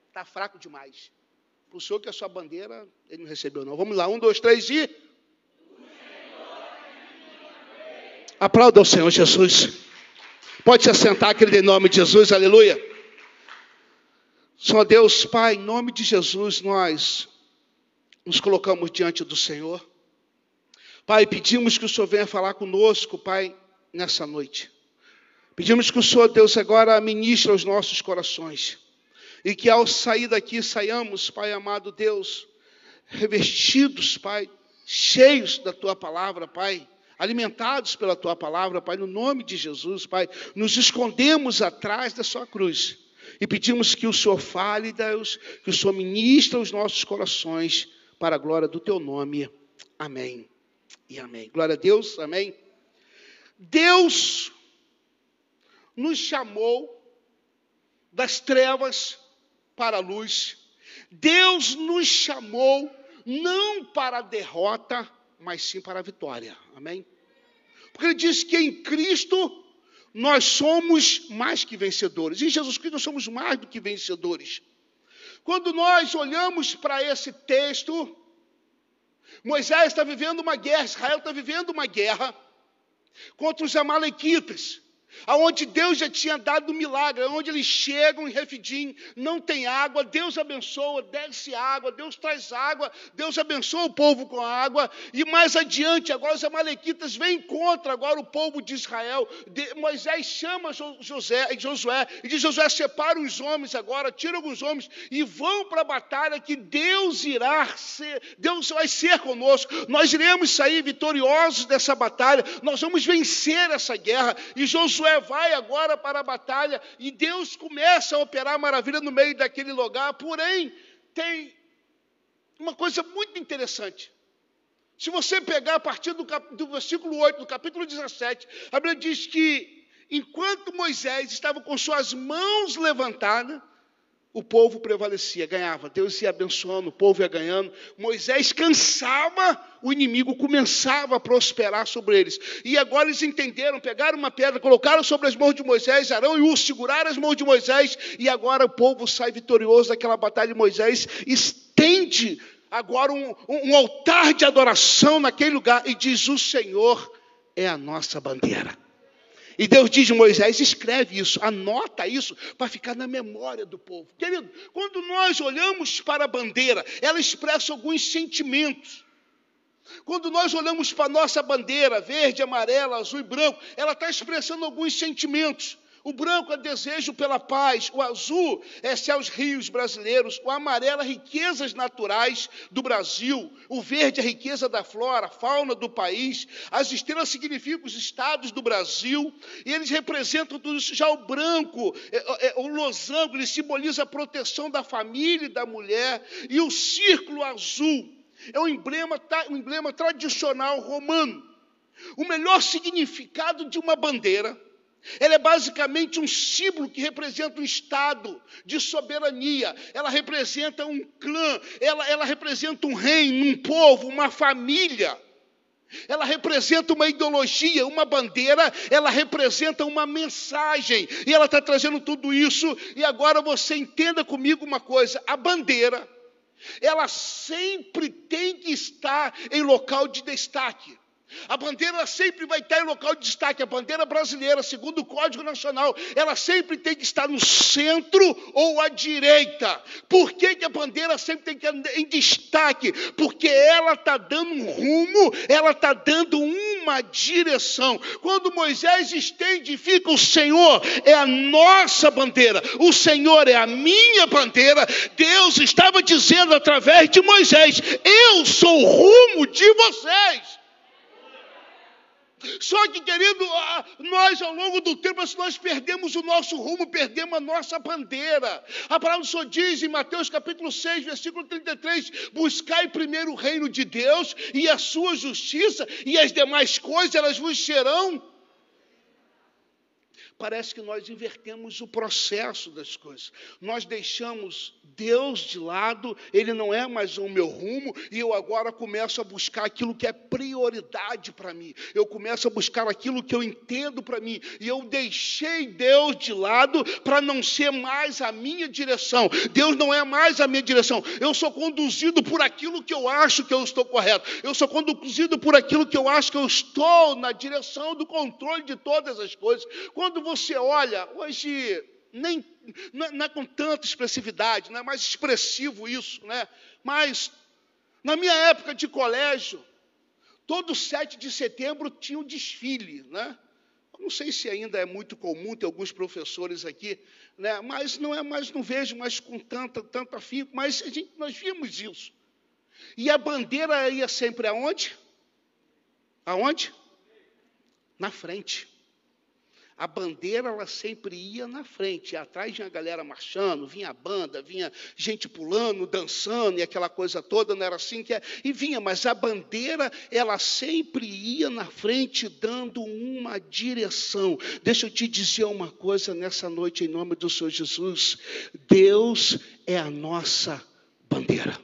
Está fraco demais. Para o senhor que a sua bandeira, ele não recebeu, não. Vamos lá, um, dois, três e. Aplauda o Senhor Jesus. Pode se assentar, querido, em nome de Jesus, aleluia. Só Deus, Pai, em nome de Jesus, nós nos colocamos diante do Senhor. Pai, pedimos que o Senhor venha falar conosco, Pai, nessa noite. Pedimos que o Senhor, Deus, agora ministre aos nossos corações. E que ao sair daqui saiamos, Pai amado Deus, revestidos, Pai, cheios da tua palavra, Pai alimentados pela tua palavra, Pai, no nome de Jesus, Pai, nos escondemos atrás da sua cruz e pedimos que o Senhor fale, Deus, que o Senhor ministre os nossos corações para a glória do teu nome. Amém. E amém. Glória a Deus, amém. Deus nos chamou das trevas para a luz. Deus nos chamou não para a derrota, mas sim para a vitória. Amém? Porque ele diz que em Cristo nós somos mais que vencedores. Em Jesus Cristo nós somos mais do que vencedores. Quando nós olhamos para esse texto, Moisés está vivendo uma guerra, Israel está vivendo uma guerra contra os Amalequitas. Aonde Deus já tinha dado o milagre, aonde eles chegam em Refidim, não tem água, Deus abençoa, desce água, Deus traz água, Deus abençoa o povo com água, e mais adiante, agora os amalequitas vêm contra agora o povo de Israel, de, Moisés chama José, Josué, e diz, Josué, separa os homens agora, tira alguns homens, e vão para a batalha que Deus irá ser, Deus vai ser conosco, nós iremos sair vitoriosos dessa batalha, nós vamos vencer essa guerra, e Josué Josué vai agora para a batalha e Deus começa a operar maravilha no meio daquele lugar, porém, tem uma coisa muito interessante. Se você pegar a partir do, cap, do versículo 8, do capítulo 17, a Bíblia diz que enquanto Moisés estava com suas mãos levantadas, o povo prevalecia, ganhava. Deus ia abençoando, o povo ia ganhando. Moisés cansava, o inimigo começava a prosperar sobre eles. E agora eles entenderam, pegaram uma pedra, colocaram sobre as mãos de Moisés, Arão e Ur seguraram as mãos de Moisés, e agora o povo sai vitorioso daquela batalha de Moisés, estende agora um, um altar de adoração naquele lugar e diz: O Senhor é a nossa bandeira. E Deus diz Moisés: escreve isso, anota isso, para ficar na memória do povo. Querido, quando nós olhamos para a bandeira, ela expressa alguns sentimentos. Quando nós olhamos para a nossa bandeira, verde, amarela, azul e branco, ela está expressando alguns sentimentos. O branco é desejo pela paz, o azul é céus rios brasileiros, o amarelo é riquezas naturais do Brasil, o verde é riqueza da flora, fauna do país, as estrelas significam os estados do Brasil, e eles representam tudo isso. Já o branco, é, é, o losango, ele simboliza a proteção da família e da mulher, e o círculo azul é um emblema, um emblema tradicional romano. O melhor significado de uma bandeira ela é basicamente um símbolo que representa um estado de soberania. Ela representa um clã, ela, ela representa um reino, um povo, uma família. Ela representa uma ideologia, uma bandeira, ela representa uma mensagem. E ela está trazendo tudo isso. E agora você entenda comigo uma coisa: a bandeira, ela sempre tem que estar em local de destaque. A bandeira sempre vai estar em local de destaque. A bandeira brasileira, segundo o Código Nacional, ela sempre tem que estar no centro ou à direita. Por que, que a bandeira sempre tem que estar em destaque? Porque ela está dando um rumo, ela está dando uma direção. Quando Moisés estende e fica, o Senhor é a nossa bandeira, o Senhor é a minha bandeira. Deus estava dizendo através de Moisés: Eu sou o rumo de vocês. Só que, querido, nós ao longo do tempo, nós perdemos o nosso rumo, perdemos a nossa bandeira. A palavra do Senhor diz em Mateus capítulo 6, versículo 33: Buscai primeiro o reino de Deus e a sua justiça, e as demais coisas elas vos serão parece que nós invertemos o processo das coisas. Nós deixamos Deus de lado, Ele não é mais o meu rumo, e eu agora começo a buscar aquilo que é prioridade para mim. Eu começo a buscar aquilo que eu entendo para mim, e eu deixei Deus de lado para não ser mais a minha direção. Deus não é mais a minha direção. Eu sou conduzido por aquilo que eu acho que eu estou correto. Eu sou conduzido por aquilo que eu acho que eu estou na direção do controle de todas as coisas. Quando você olha, hoje nem não é com tanta expressividade, não é mais expressivo isso, né? Mas na minha época de colégio, todo 7 de setembro tinha um desfile, né? não sei se ainda é muito comum, tem alguns professores aqui, né? mas não é mais, não vejo mais com tanta, tanta afinco, mas a gente, nós vimos isso. E a bandeira ia sempre aonde? Aonde? Na frente a bandeira ela sempre ia na frente, atrás vinha a galera marchando, vinha a banda, vinha gente pulando, dançando e aquela coisa toda, não era assim que é, e vinha, mas a bandeira ela sempre ia na frente dando uma direção. Deixa eu te dizer uma coisa nessa noite em nome do Senhor Jesus. Deus é a nossa bandeira.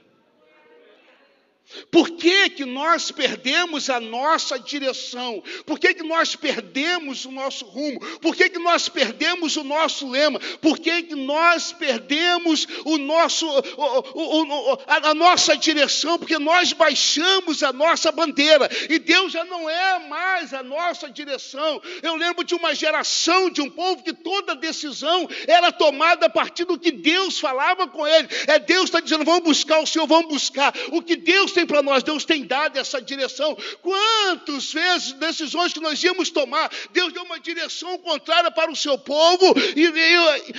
Por que, que nós perdemos a nossa direção? Por que, que nós perdemos o nosso rumo? Por que, que nós perdemos o nosso lema? Por que, que nós perdemos o nosso, o, o, o, a, a nossa direção? Porque nós baixamos a nossa bandeira e Deus já não é mais a nossa direção. Eu lembro de uma geração, de um povo que toda decisão era tomada a partir do que Deus falava com ele. É Deus está dizendo: vamos buscar o Senhor, vamos buscar. O que Deus tem para nós, Deus tem dado essa direção. Quantas vezes decisões que nós íamos tomar, Deus deu uma direção contrária para o seu povo e,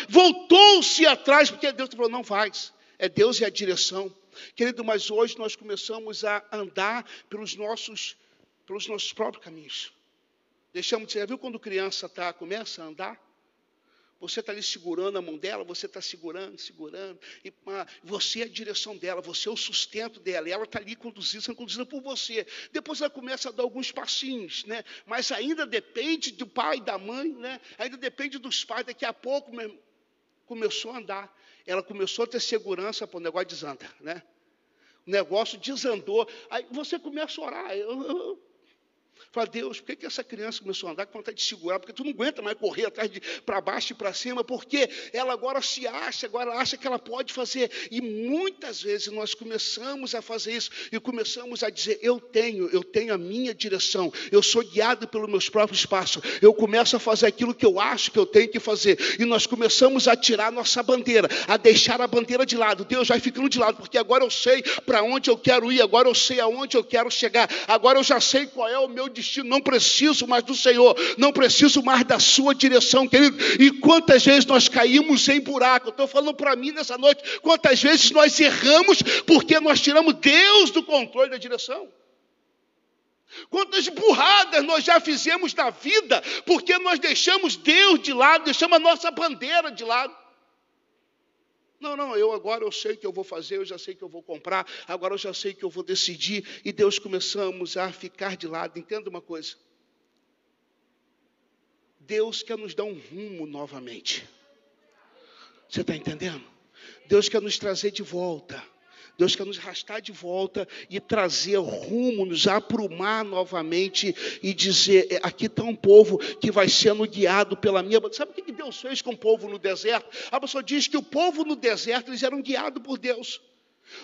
voltou-se atrás, porque Deus falou: não faz. É Deus e a direção. Querido, mas hoje nós começamos a andar pelos nossos, pelos nossos próprios caminhos. Deixamos de ser, viu quando criança tá, começa a andar? Você está ali segurando a mão dela, você está segurando, segurando, e ah, você é a direção dela, você é o sustento dela, e ela está ali conduzindo, sendo conduzida por você. Depois ela começa a dar alguns passinhos, né? mas ainda depende do pai da mãe, né? ainda depende dos pais. Daqui a pouco começou a andar, ela começou a ter segurança, para o negócio desanda. Né? O negócio desandou, aí você começa a orar. Eu, eu, Fala, Deus, por que, que essa criança começou a andar com vontade de segurar? Porque tu não aguenta mais correr atrás de para baixo e para cima, porque ela agora se acha, agora acha que ela pode fazer. E muitas vezes nós começamos a fazer isso e começamos a dizer: Eu tenho, eu tenho a minha direção, eu sou guiado pelos meus próprios passos. Eu começo a fazer aquilo que eu acho que eu tenho que fazer. E nós começamos a tirar nossa bandeira, a deixar a bandeira de lado. Deus vai ficando de lado, porque agora eu sei para onde eu quero ir, agora eu sei aonde eu quero chegar, agora eu já sei qual é o meu destino, não preciso mais do Senhor, não preciso mais da sua direção, querido. E quantas vezes nós caímos em buraco? Estou falando para mim nessa noite, quantas vezes nós erramos porque nós tiramos Deus do controle da direção? Quantas burradas nós já fizemos na vida porque nós deixamos Deus de lado, deixamos a nossa bandeira de lado. Não, não, eu agora eu sei que eu vou fazer, eu já sei que eu vou comprar, agora eu já sei que eu vou decidir, e Deus começamos a ficar de lado. Entenda uma coisa. Deus quer nos dar um rumo novamente. Você está entendendo? Deus quer nos trazer de volta. Deus quer nos arrastar de volta e trazer rumo, nos aprumar novamente e dizer: é, aqui está um povo que vai sendo guiado pela minha. Sabe o que Deus fez com o povo no deserto? A pessoa diz que o povo no deserto eles eram guiados por Deus.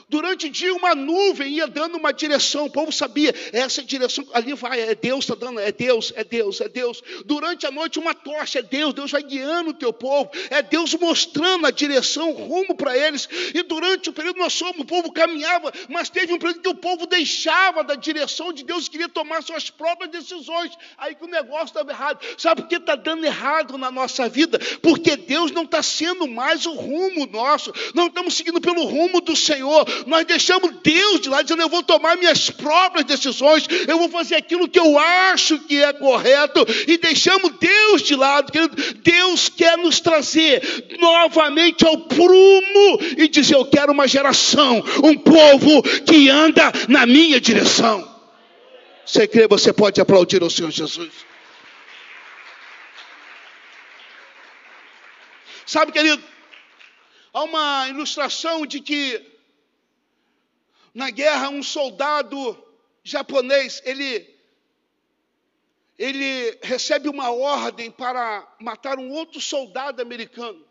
Durante o dia, uma nuvem ia dando uma direção, o povo sabia, essa direção, ali vai, é Deus está dando, é Deus, é Deus, é Deus. Durante a noite, uma tocha, é Deus, Deus vai guiando o teu povo, é Deus mostrando a direção, o rumo para eles. E durante o período, nós somos, o povo caminhava, mas teve um período que o povo deixava da direção de Deus queria tomar suas próprias decisões. Aí que o negócio estava errado. Sabe por que está dando errado na nossa vida? Porque Deus não está sendo mais o rumo nosso, não estamos seguindo pelo rumo do Senhor. Senhor, nós deixamos Deus de lado, dizendo: eu vou tomar minhas próprias decisões, eu vou fazer aquilo que eu acho que é correto, e deixamos Deus de lado, querido. Deus quer nos trazer novamente ao prumo e dizer: eu quero uma geração, um povo que anda na minha direção. Você crê, você pode aplaudir ao Senhor Jesus. Sabe, querido, há uma ilustração de que na guerra, um soldado japonês, ele, ele recebe uma ordem para matar um outro soldado americano.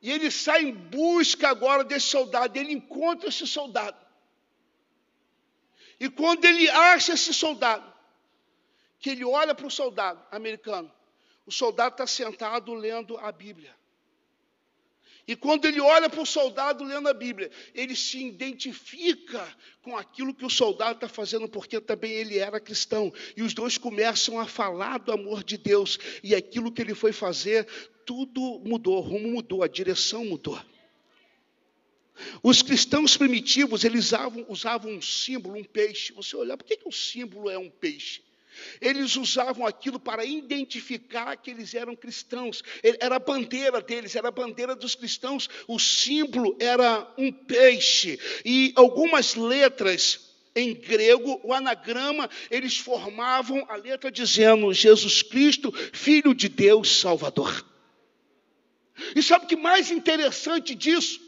E ele sai em busca agora desse soldado, ele encontra esse soldado. E quando ele acha esse soldado, que ele olha para o soldado americano, o soldado está sentado lendo a Bíblia. E quando ele olha para o soldado lendo a Bíblia, ele se identifica com aquilo que o soldado está fazendo, porque também ele era cristão. E os dois começam a falar do amor de Deus. E aquilo que ele foi fazer, tudo mudou, o rumo mudou, a direção mudou. Os cristãos primitivos, eles usavam, usavam um símbolo, um peixe. Você olha, por que, que o símbolo é um peixe? Eles usavam aquilo para identificar que eles eram cristãos. Era a bandeira deles, era a bandeira dos cristãos. O símbolo era um peixe. E algumas letras em grego, o anagrama, eles formavam a letra dizendo Jesus Cristo, Filho de Deus Salvador. E sabe o que mais interessante disso?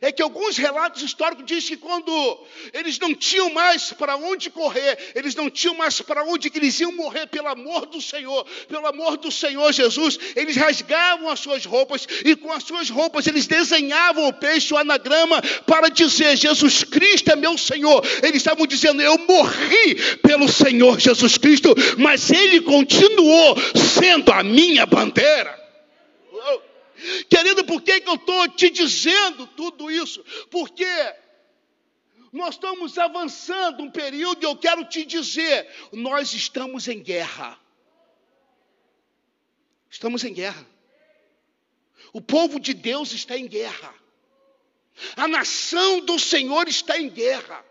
É que alguns relatos históricos dizem que quando eles não tinham mais para onde correr, eles não tinham mais para onde que eles iam morrer pelo amor do Senhor, pelo amor do Senhor Jesus, eles rasgavam as suas roupas e com as suas roupas eles desenhavam o peixe, o anagrama, para dizer: Jesus Cristo é meu Senhor. Eles estavam dizendo: Eu morri pelo Senhor Jesus Cristo, mas Ele continuou sendo a minha bandeira. Querido, por que, que eu estou te dizendo tudo isso? Porque nós estamos avançando um período e eu quero te dizer: nós estamos em guerra. Estamos em guerra. O povo de Deus está em guerra. A nação do Senhor está em guerra.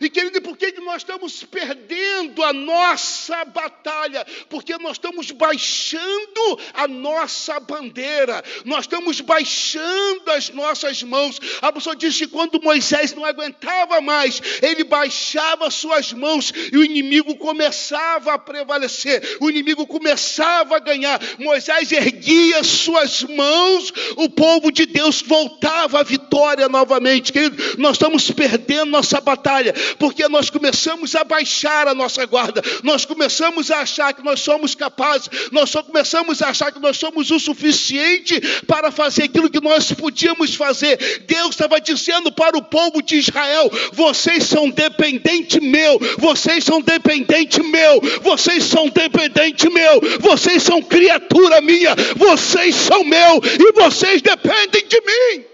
E querido, por que nós estamos perdendo a nossa batalha? Porque nós estamos baixando a nossa bandeira, nós estamos baixando as nossas mãos. A pessoa diz que quando Moisés não aguentava mais, ele baixava suas mãos e o inimigo começava a prevalecer, o inimigo começava a ganhar. Moisés erguia suas mãos, o povo de Deus voltava à vitória novamente. Querido, nós estamos perdendo nossa batalha porque nós começamos a baixar a nossa guarda, nós começamos a achar que nós somos capazes, nós só começamos a achar que nós somos o suficiente para fazer aquilo que nós podíamos fazer. Deus estava dizendo para o povo de Israel: vocês são dependente meu, vocês são dependente meu, vocês são dependente meu, vocês são criatura minha, vocês são meu e vocês dependem de mim.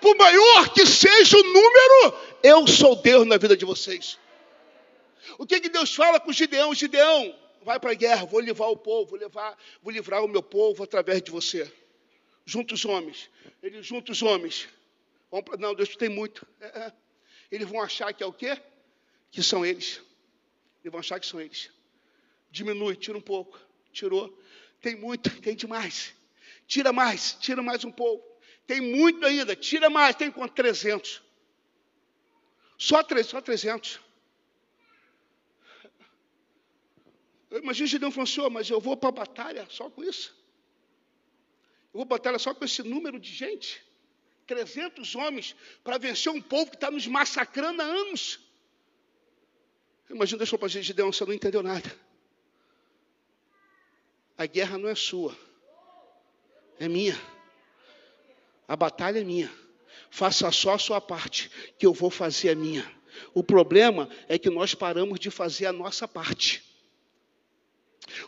Por maior que seja o número, eu sou Deus na vida de vocês. O que, que Deus fala com Gideão? Gideão, vai para a guerra, vou livrar o povo, vou, levar, vou livrar o meu povo através de você. Junta os homens. Ele junta os homens. Vão pra, não, Deus tem muito. É, é. Eles vão achar que é o quê? Que são eles. Eles vão achar que são eles. Diminui, tira um pouco. Tirou. Tem muito, tem demais. Tira mais, tira mais um pouco. Tem muito ainda, tira mais. Tem quanto? 300. Só, só 300. Imagina Gideão falando, senhor, mas eu vou para a batalha só com isso. Eu vou para a batalha só com esse número de gente. 300 homens para vencer um povo que está nos massacrando há anos. Imagina, deixa eu para Gideão, você não entendeu nada. A guerra não é sua, é minha. A batalha é minha faça só a sua parte, que eu vou fazer a minha. O problema é que nós paramos de fazer a nossa parte.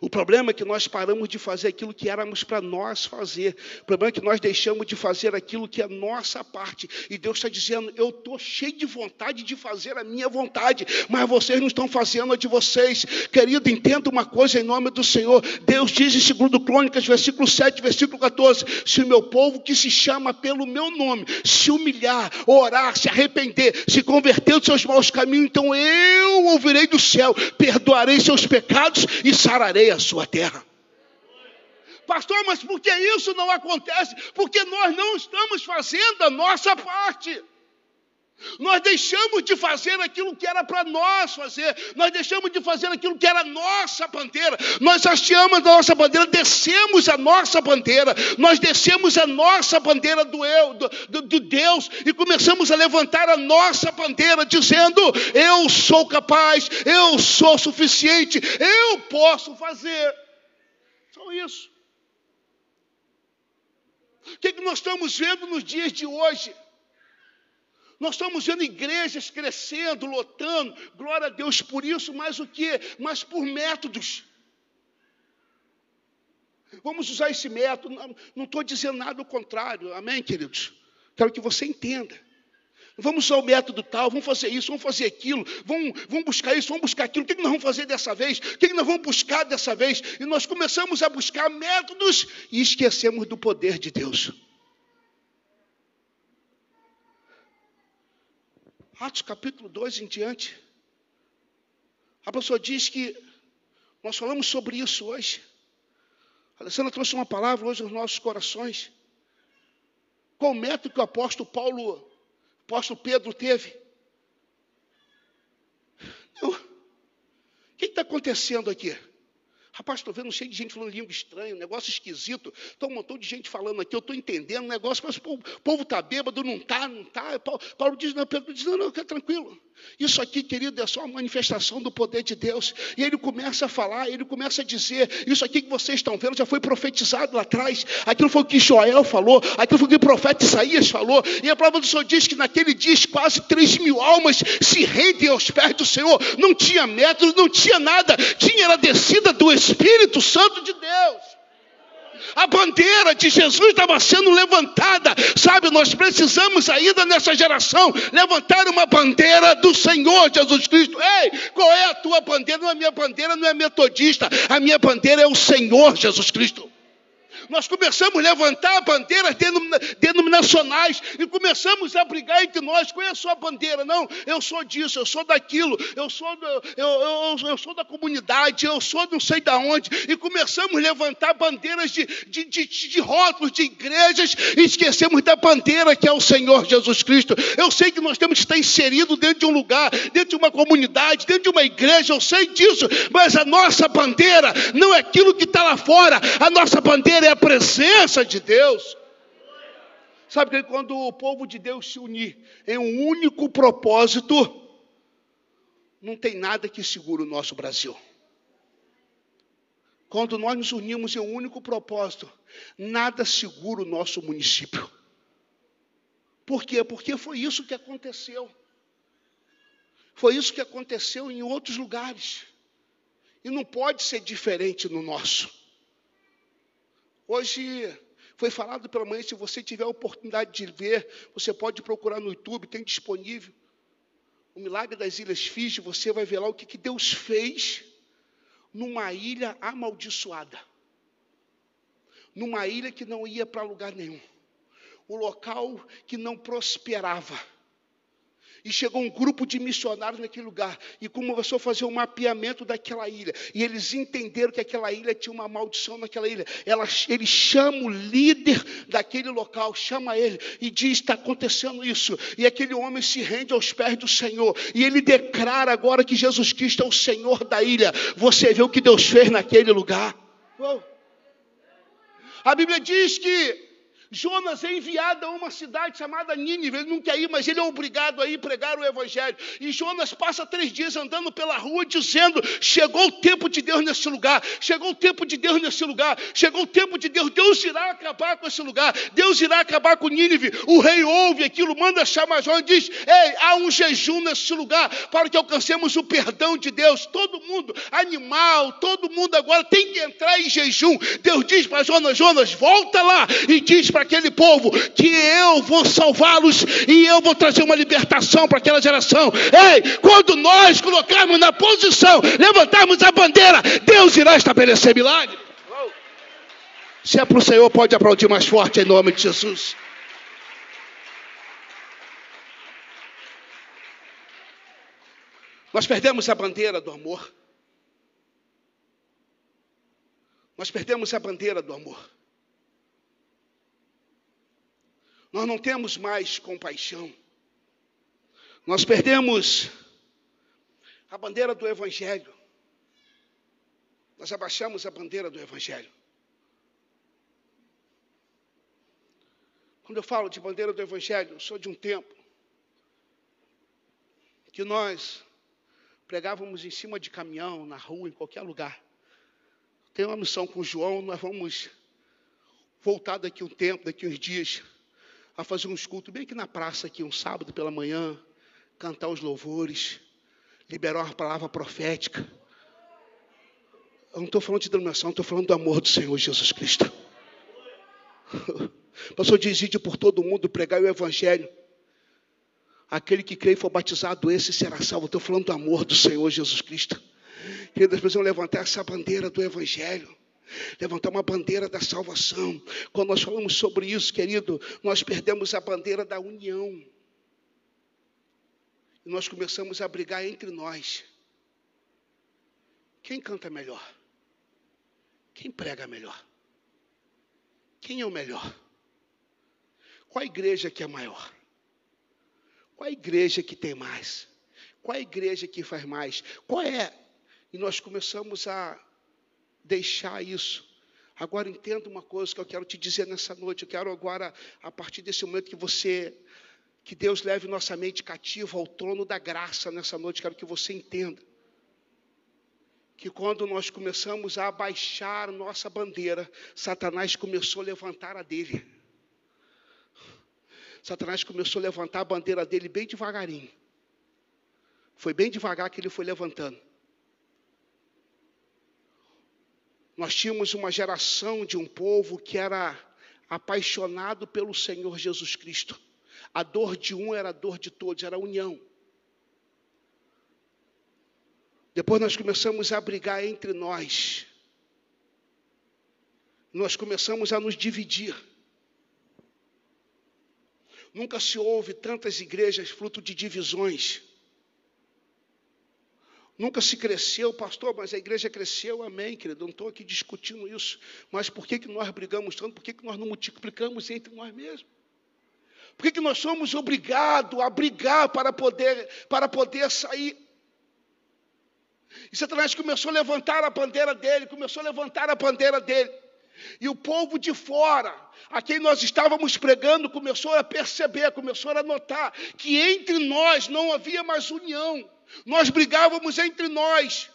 O problema é que nós paramos de fazer aquilo que éramos para nós fazer. O problema é que nós deixamos de fazer aquilo que é nossa parte. E Deus está dizendo: Eu estou cheio de vontade de fazer a minha vontade, mas vocês não estão fazendo a de vocês. Querido, entenda uma coisa em nome do Senhor. Deus diz em 2 Crônicas, versículo 7, versículo 14: Se o meu povo que se chama pelo meu nome se humilhar, orar, se arrepender, se converter dos seus maus caminhos, então eu ouvirei do céu, perdoarei seus pecados e sararei sararei a sua terra. Pastor, mas por que isso não acontece? Porque nós não estamos fazendo a nossa parte. Nós deixamos de fazer aquilo que era para nós fazer, nós deixamos de fazer aquilo que era nossa bandeira, nós hasteamos a nossa bandeira, descemos a nossa bandeira, nós descemos a nossa bandeira do eu, do, do, do Deus, e começamos a levantar a nossa bandeira, dizendo: Eu sou capaz, eu sou suficiente, eu posso fazer. Só isso. O que, que nós estamos vendo nos dias de hoje? Nós estamos vendo igrejas crescendo, lotando, glória a Deus por isso, mas o que? Mas por métodos. Vamos usar esse método, não estou dizendo nada do contrário, amém, queridos? Quero que você entenda. Vamos usar o método tal, vamos fazer isso, vamos fazer aquilo, vamos, vamos buscar isso, vamos buscar aquilo. O que nós vamos fazer dessa vez? O que nós vamos buscar dessa vez? E nós começamos a buscar métodos e esquecemos do poder de Deus. Atos capítulo 2 em diante. A pessoa diz que nós falamos sobre isso hoje. A Alessandra trouxe uma palavra hoje aos nossos corações. Qual o método que o apóstolo Paulo, o apóstolo Pedro teve? O que está acontecendo aqui? Rapaz, estou vendo cheio de gente falando língua estranha, um negócio esquisito. Estou um montão de gente falando aqui, eu estou entendendo um negócio, mas o povo está bêbado, não está, não está. Paulo, Paulo diz, não, Pedro diz, não, não, fica tranquilo. Isso aqui, querido, é só uma manifestação do poder de Deus. E ele começa a falar, ele começa a dizer: Isso aqui que vocês estão vendo já foi profetizado lá atrás. Aquilo foi o que Joel falou, aquilo foi o que o profeta Isaías falou. E a palavra do Senhor diz que naquele dia quase 3 mil almas se rendem aos pés do Senhor. Não tinha método, não tinha nada, tinha a descida do Espírito Santo de Deus. A bandeira de Jesus estava sendo levantada. Sabe, nós precisamos ainda nessa geração levantar uma bandeira do Senhor Jesus Cristo. Ei, qual é a tua bandeira? Não é minha bandeira, não é metodista. A minha bandeira é o Senhor Jesus Cristo nós começamos a levantar bandeiras denominacionais e começamos a brigar entre nós. Qual é a sua bandeira? Não, eu sou disso, eu sou daquilo, eu sou, do, eu, eu, eu, sou da comunidade, eu sou não sei da onde. E começamos a levantar bandeiras de, de, de, de rótulos de igrejas e esquecemos da bandeira que é o Senhor Jesus Cristo. Eu sei que nós temos que estar inserido dentro de um lugar, dentro de uma comunidade, dentro de uma igreja, eu sei disso, mas a nossa bandeira não é aquilo que está lá fora, a nossa bandeira é a presença de Deus. Sabe que quando o povo de Deus se unir em um único propósito, não tem nada que segure o nosso Brasil. Quando nós nos unimos em um único propósito, nada segura o nosso município. Por quê? Porque foi isso que aconteceu. Foi isso que aconteceu em outros lugares. E não pode ser diferente no nosso. Hoje foi falado pela manhã, se você tiver a oportunidade de ver, você pode procurar no YouTube, tem disponível. O milagre das Ilhas Fiji, você vai ver lá o que, que Deus fez numa ilha amaldiçoada. Numa ilha que não ia para lugar nenhum. O local que não prosperava e chegou um grupo de missionários naquele lugar e começou a fazer um mapeamento daquela ilha. E eles entenderam que aquela ilha tinha uma maldição naquela ilha. Ela, ele chama o líder daquele local, chama ele e diz: está acontecendo isso. E aquele homem se rende aos pés do Senhor. E ele declara agora que Jesus Cristo é o Senhor da ilha. Você vê o que Deus fez naquele lugar. A Bíblia diz que Jonas é enviado a uma cidade chamada Nínive. Ele não quer ir, mas ele é obrigado a ir pregar o Evangelho. E Jonas passa três dias andando pela rua dizendo: Chegou o tempo de Deus nesse lugar. Chegou o tempo de Deus nesse lugar. Chegou o tempo de Deus. Deus irá acabar com esse lugar. Deus irá acabar com Nínive. O rei ouve aquilo, manda chamar Jonas e diz: Ei, há um jejum nesse lugar para que alcancemos o perdão de Deus. Todo mundo, animal, todo mundo agora tem que entrar em jejum. Deus diz para Jonas: Jonas, volta lá e diz para aquele povo que eu vou salvá-los e eu vou trazer uma libertação para aquela geração. Ei, quando nós colocarmos na posição, levantarmos a bandeira, Deus irá estabelecer milagre. Se é para o Senhor, pode aplaudir mais forte em nome de Jesus. Nós perdemos a bandeira do amor. Nós perdemos a bandeira do amor. Nós não temos mais compaixão. Nós perdemos a bandeira do Evangelho. Nós abaixamos a bandeira do Evangelho. Quando eu falo de bandeira do Evangelho, eu sou de um tempo que nós pregávamos em cima de caminhão, na rua, em qualquer lugar. Tem uma missão com o João, nós vamos voltar daqui um tempo, daqui uns dias, a fazer uns cultos bem aqui na praça, aqui, um sábado pela manhã, cantar os louvores, liberar uma palavra profética. Eu não estou falando de denominação, estou falando do amor do Senhor Jesus Cristo. Pastor diz, por todo mundo, pregar o Evangelho. Aquele que crê e for batizado, esse será salvo. Estou falando do amor do Senhor Jesus Cristo. Queridos, precisamos levantar essa bandeira do Evangelho levantar uma bandeira da salvação. Quando nós falamos sobre isso, querido, nós perdemos a bandeira da união. E nós começamos a brigar entre nós. Quem canta melhor? Quem prega melhor? Quem é o melhor? Qual a igreja que é maior? Qual a igreja que tem mais? Qual a igreja que faz mais? Qual é? E nós começamos a deixar isso. Agora entenda uma coisa que eu quero te dizer nessa noite. Eu quero agora, a partir desse momento que você, que Deus leve nossa mente cativa ao trono da graça nessa noite, quero que você entenda que quando nós começamos a abaixar nossa bandeira, Satanás começou a levantar a dele. Satanás começou a levantar a bandeira dele bem devagarinho. Foi bem devagar que ele foi levantando. Nós tínhamos uma geração de um povo que era apaixonado pelo Senhor Jesus Cristo. A dor de um era a dor de todos, era a união. Depois nós começamos a brigar entre nós. Nós começamos a nos dividir. Nunca se houve tantas igrejas fruto de divisões. Nunca se cresceu, pastor, mas a igreja cresceu, amém, querido. Não estou aqui discutindo isso. Mas por que, que nós brigamos tanto? Por que, que nós não multiplicamos entre nós mesmos? Por que, que nós somos obrigados a brigar para poder, para poder sair? E Satanás começou a levantar a bandeira dele, começou a levantar a bandeira dele. E o povo de fora, a quem nós estávamos pregando, começou a perceber, começou a notar que entre nós não havia mais união. Nós brigávamos entre nós.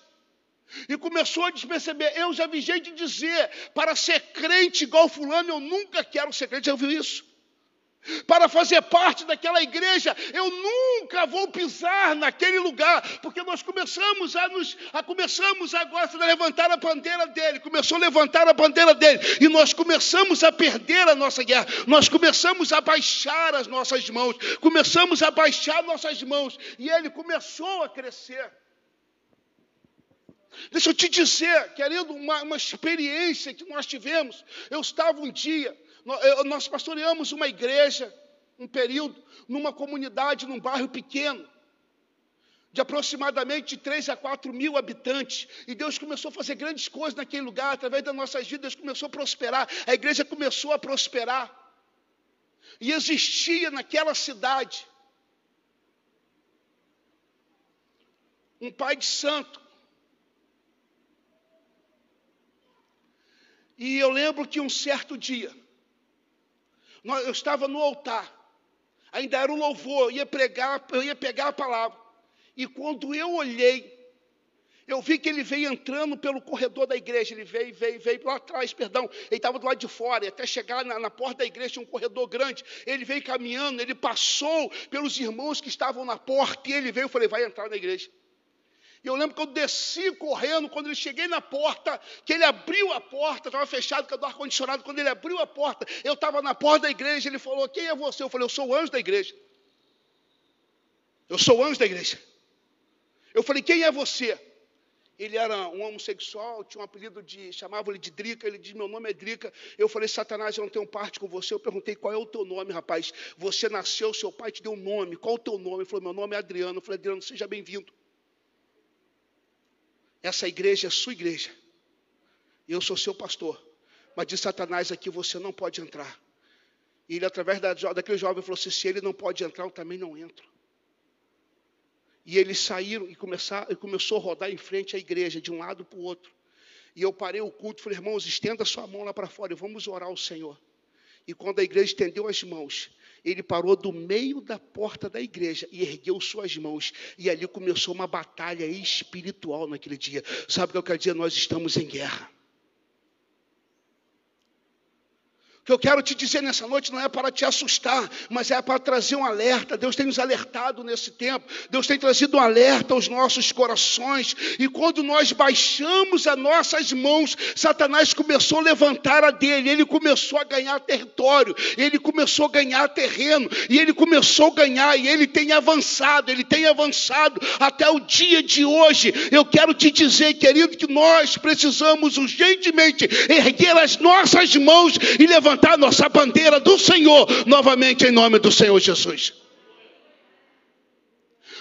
E começou a desperceber. Eu já vi gente dizer: para ser crente igual Fulano, eu nunca quero ser crente. Já ouviu isso? Para fazer parte daquela igreja, eu nunca vou pisar naquele lugar, porque nós começamos a nos, a começamos agora a levantar a bandeira dele, começou a levantar a bandeira dele, e nós começamos a perder a nossa guerra, nós começamos a baixar as nossas mãos, começamos a baixar nossas mãos, e ele começou a crescer. Deixa eu te dizer, querido, uma, uma experiência que nós tivemos. Eu estava um dia nós pastoreamos uma igreja, um período, numa comunidade, num bairro pequeno, de aproximadamente 3 a 4 mil habitantes. E Deus começou a fazer grandes coisas naquele lugar, através das nossas vidas, Deus começou a prosperar. A igreja começou a prosperar. E existia naquela cidade um pai de santo. E eu lembro que um certo dia, eu estava no altar, ainda era um louvor, eu ia pregar, eu ia pegar a palavra. E quando eu olhei, eu vi que ele veio entrando pelo corredor da igreja. Ele veio, veio, veio lá atrás, perdão. Ele estava do lado de fora, e até chegar na, na porta da igreja, tinha um corredor grande. Ele veio caminhando, ele passou pelos irmãos que estavam na porta, e ele veio, eu falei, vai entrar na igreja. E eu lembro que eu desci correndo, quando ele cheguei na porta, que ele abriu a porta, estava fechado, com o ar-condicionado. Quando ele abriu a porta, eu estava na porta da igreja. Ele falou: Quem é você? Eu falei: Eu sou o anjo da igreja. Eu sou o anjo da igreja. Eu falei: Quem é você? Ele era um homossexual, tinha um apelido de. chamava ele de Drica. Ele disse: Meu nome é Drica. Eu falei: Satanás, eu não tenho parte com você. Eu perguntei: Qual é o teu nome, rapaz? Você nasceu, seu pai te deu um nome. Qual o teu nome? Ele falou: Meu nome é Adriano. Eu falei: Adriano, seja bem-vindo. Essa igreja é sua igreja. Eu sou seu pastor. Mas de Satanás aqui você não pode entrar. E ele, através da, daquele jovem, falou assim: se ele não pode entrar, eu também não entro. E eles saíram e, começar, e começou a rodar em frente à igreja, de um lado para o outro. E eu parei o culto e falei, irmãos, estenda sua mão lá para fora e vamos orar ao Senhor. E quando a igreja estendeu as mãos, ele parou do meio da porta da igreja e ergueu suas mãos. E ali começou uma batalha espiritual naquele dia. Sabe o que eu quero dizer? Nós estamos em guerra. Que eu quero te dizer nessa noite não é para te assustar, mas é para trazer um alerta. Deus tem nos alertado nesse tempo, Deus tem trazido um alerta aos nossos corações, e quando nós baixamos as nossas mãos, Satanás começou a levantar a dele, ele começou a ganhar território, ele começou a ganhar terreno, e ele começou a ganhar, e ele tem avançado, ele tem avançado até o dia de hoje. Eu quero te dizer, querido, que nós precisamos urgentemente erguer as nossas mãos e levantar levantar nossa bandeira do Senhor novamente em nome do Senhor Jesus.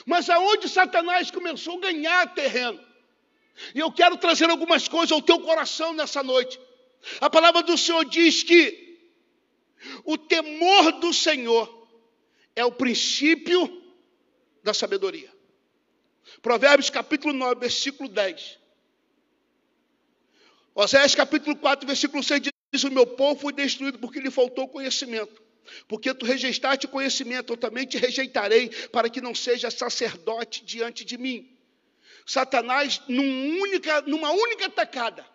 Mas aonde Satanás começou a ganhar terreno? E eu quero trazer algumas coisas ao teu coração nessa noite. A palavra do Senhor diz que o temor do Senhor é o princípio da sabedoria. Provérbios capítulo 9, versículo 10. Oséias capítulo 4, versículo 6 diz: O meu povo foi destruído porque lhe faltou conhecimento. Porque tu rejeitaste conhecimento, eu também te rejeitarei, para que não seja sacerdote diante de mim. Satanás, num única, numa única tacada,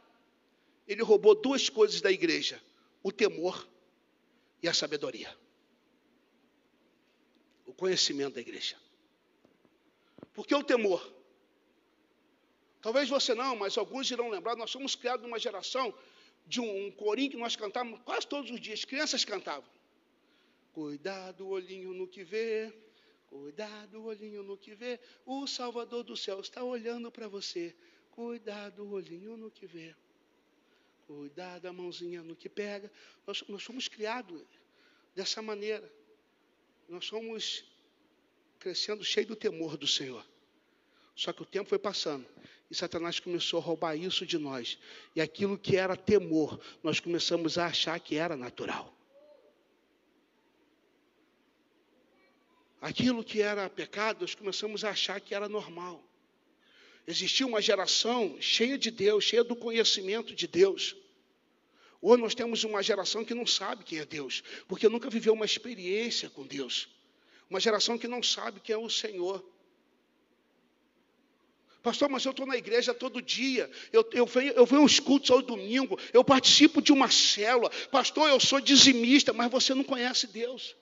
ele roubou duas coisas da igreja: o temor e a sabedoria. O conhecimento da igreja. Por que o temor? Talvez você não, mas alguns irão lembrar, nós somos criados numa geração de um, um corinho que nós cantávamos quase todos os dias, crianças cantavam. Cuidado, olhinho no que vê, cuidado, olhinho no que vê, o Salvador do céu está olhando para você. Cuidado, olhinho no que vê, cuidado, a mãozinha no que pega. Nós, nós somos criados dessa maneira. Nós somos crescendo cheio do temor do Senhor. Só que o tempo foi passando e Satanás começou a roubar isso de nós. E aquilo que era temor, nós começamos a achar que era natural. Aquilo que era pecado, nós começamos a achar que era normal. Existia uma geração cheia de Deus, cheia do conhecimento de Deus. Hoje nós temos uma geração que não sabe quem é Deus, porque nunca viveu uma experiência com Deus. Uma geração que não sabe quem é o Senhor. Pastor, mas eu estou na igreja todo dia, eu, eu, venho, eu venho aos cultos ao domingo, eu participo de uma célula. Pastor, eu sou dizimista, mas você não conhece Deus.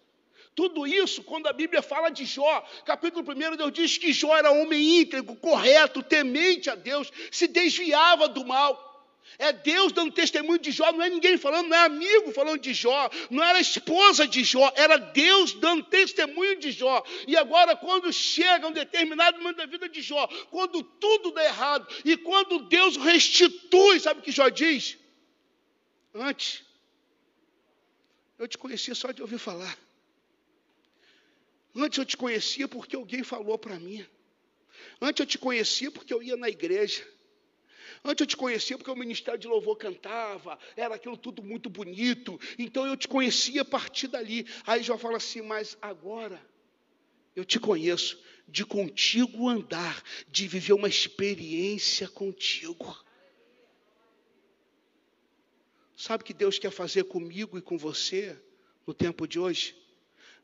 Tudo isso, quando a Bíblia fala de Jó, capítulo 1, Deus diz que Jó era homem íntegro, correto, temente a Deus, se desviava do mal. É Deus dando testemunho de Jó, não é ninguém falando, não é amigo falando de Jó, não era esposa de Jó, era Deus dando testemunho de Jó. E agora, quando chega um determinado momento da vida de Jó, quando tudo dá errado, e quando Deus restitui, sabe o que Jó diz? Antes, eu te conhecia só de ouvir falar. Antes eu te conhecia porque alguém falou para mim. Antes eu te conhecia porque eu ia na igreja. Antes eu te conhecia porque o ministério de louvor cantava, era aquilo tudo muito bonito. Então eu te conhecia a partir dali. Aí Jó fala assim: Mas agora eu te conheço de contigo andar, de viver uma experiência contigo. Sabe o que Deus quer fazer comigo e com você no tempo de hoje?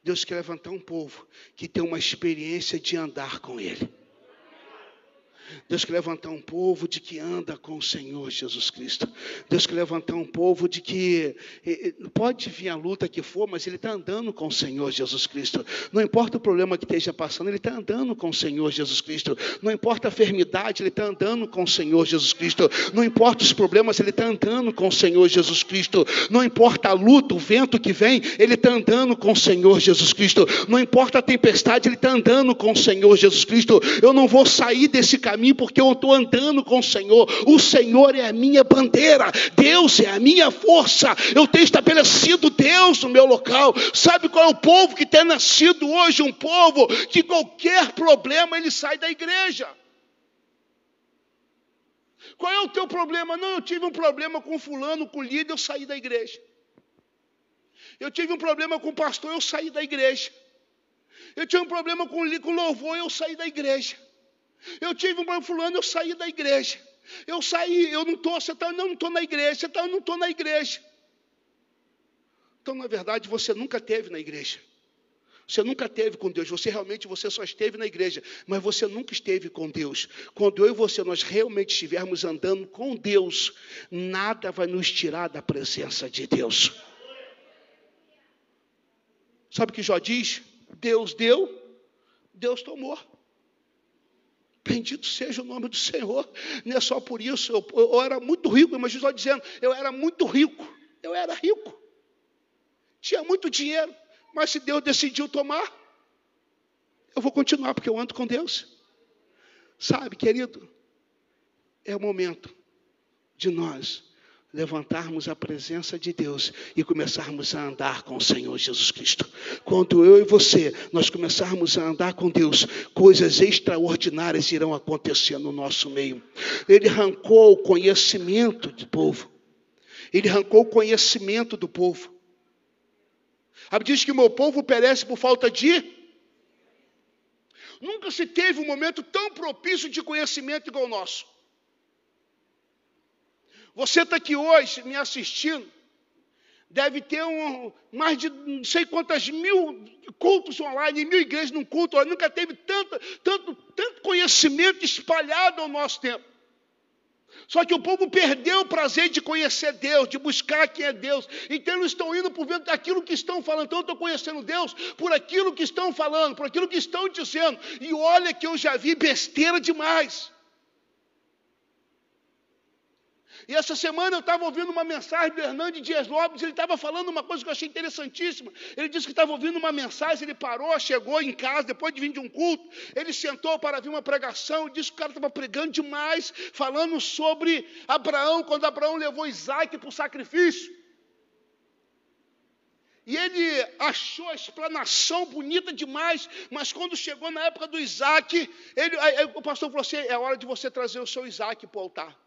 Deus quer levantar um povo que tem uma experiência de andar com Ele. Deus quer levantar um povo de que anda com o Senhor Jesus Cristo. Deus quer levantar um povo de que pode vir a luta que for, mas ele está andando com o Senhor Jesus Cristo. Não importa o problema que esteja passando, ele está andando com o Senhor Jesus Cristo. Não importa a enfermidade, ele está andando com o Senhor Jesus Cristo. Não importa os problemas, ele está andando com o Senhor Jesus Cristo. Não importa a luta, o vento que vem, ele está andando com o Senhor Jesus Cristo. Não importa a tempestade, ele está andando com o Senhor Jesus Cristo. Eu não vou sair desse caminho caminho porque eu estou andando com o Senhor. O Senhor é a minha bandeira, Deus é a minha força. Eu tenho estabelecido Deus no meu local. Sabe qual é o povo que tem nascido hoje? Um povo que qualquer problema ele sai da igreja. Qual é o teu problema? Não, eu tive um problema com fulano, com o líder, eu saí da igreja. Eu tive um problema com o pastor, eu saí da igreja. Eu tive um problema com, com louvor, eu saí da igreja. Eu tive um fulano, eu saí da igreja. Eu saí, eu não estou, você está, não estou na igreja, você está, eu não estou na igreja. Então, na verdade, você nunca teve na igreja. Você nunca teve com Deus, você realmente você só esteve na igreja, mas você nunca esteve com Deus. Quando eu e você nós realmente estivermos andando com Deus, nada vai nos tirar da presença de Deus. Sabe o que Jó diz? Deus deu, Deus tomou. Bendito seja o nome do Senhor. Não é só por isso. Eu, eu era muito rico, mas Jesus dizendo, eu era muito rico. Eu era rico. Tinha muito dinheiro. Mas se Deus decidiu tomar, eu vou continuar, porque eu ando com Deus. Sabe, querido, é o momento de nós levantarmos a presença de Deus e começarmos a andar com o Senhor Jesus Cristo. Quando eu e você nós começarmos a andar com Deus, coisas extraordinárias irão acontecer no nosso meio. Ele arrancou o conhecimento do povo. Ele arrancou o conhecimento do povo. A diz que meu povo perece por falta de Nunca se teve um momento tão propício de conhecimento igual o nosso. Você está aqui hoje me assistindo. Deve ter um, mais de não sei quantas mil cultos online, mil igrejas num culto. Nunca teve tanto, tanto, tanto conhecimento espalhado ao nosso tempo. Só que o povo perdeu o prazer de conhecer Deus, de buscar quem é Deus. Então eles estão indo por vento daquilo que estão falando. Então eu estou conhecendo Deus por aquilo que estão falando, por aquilo que estão dizendo. E olha que eu já vi besteira demais. E essa semana eu estava ouvindo uma mensagem do Hernandes Dias Lopes, ele estava falando uma coisa que eu achei interessantíssima. Ele disse que estava ouvindo uma mensagem, ele parou, chegou em casa, depois de vir de um culto, ele sentou para vir uma pregação, disse que o cara estava pregando demais, falando sobre Abraão, quando Abraão levou Isaac para o sacrifício. E ele achou a explanação bonita demais, mas quando chegou na época do Isaac, ele, aí, aí, o pastor falou assim: é hora de você trazer o seu Isaac para o altar.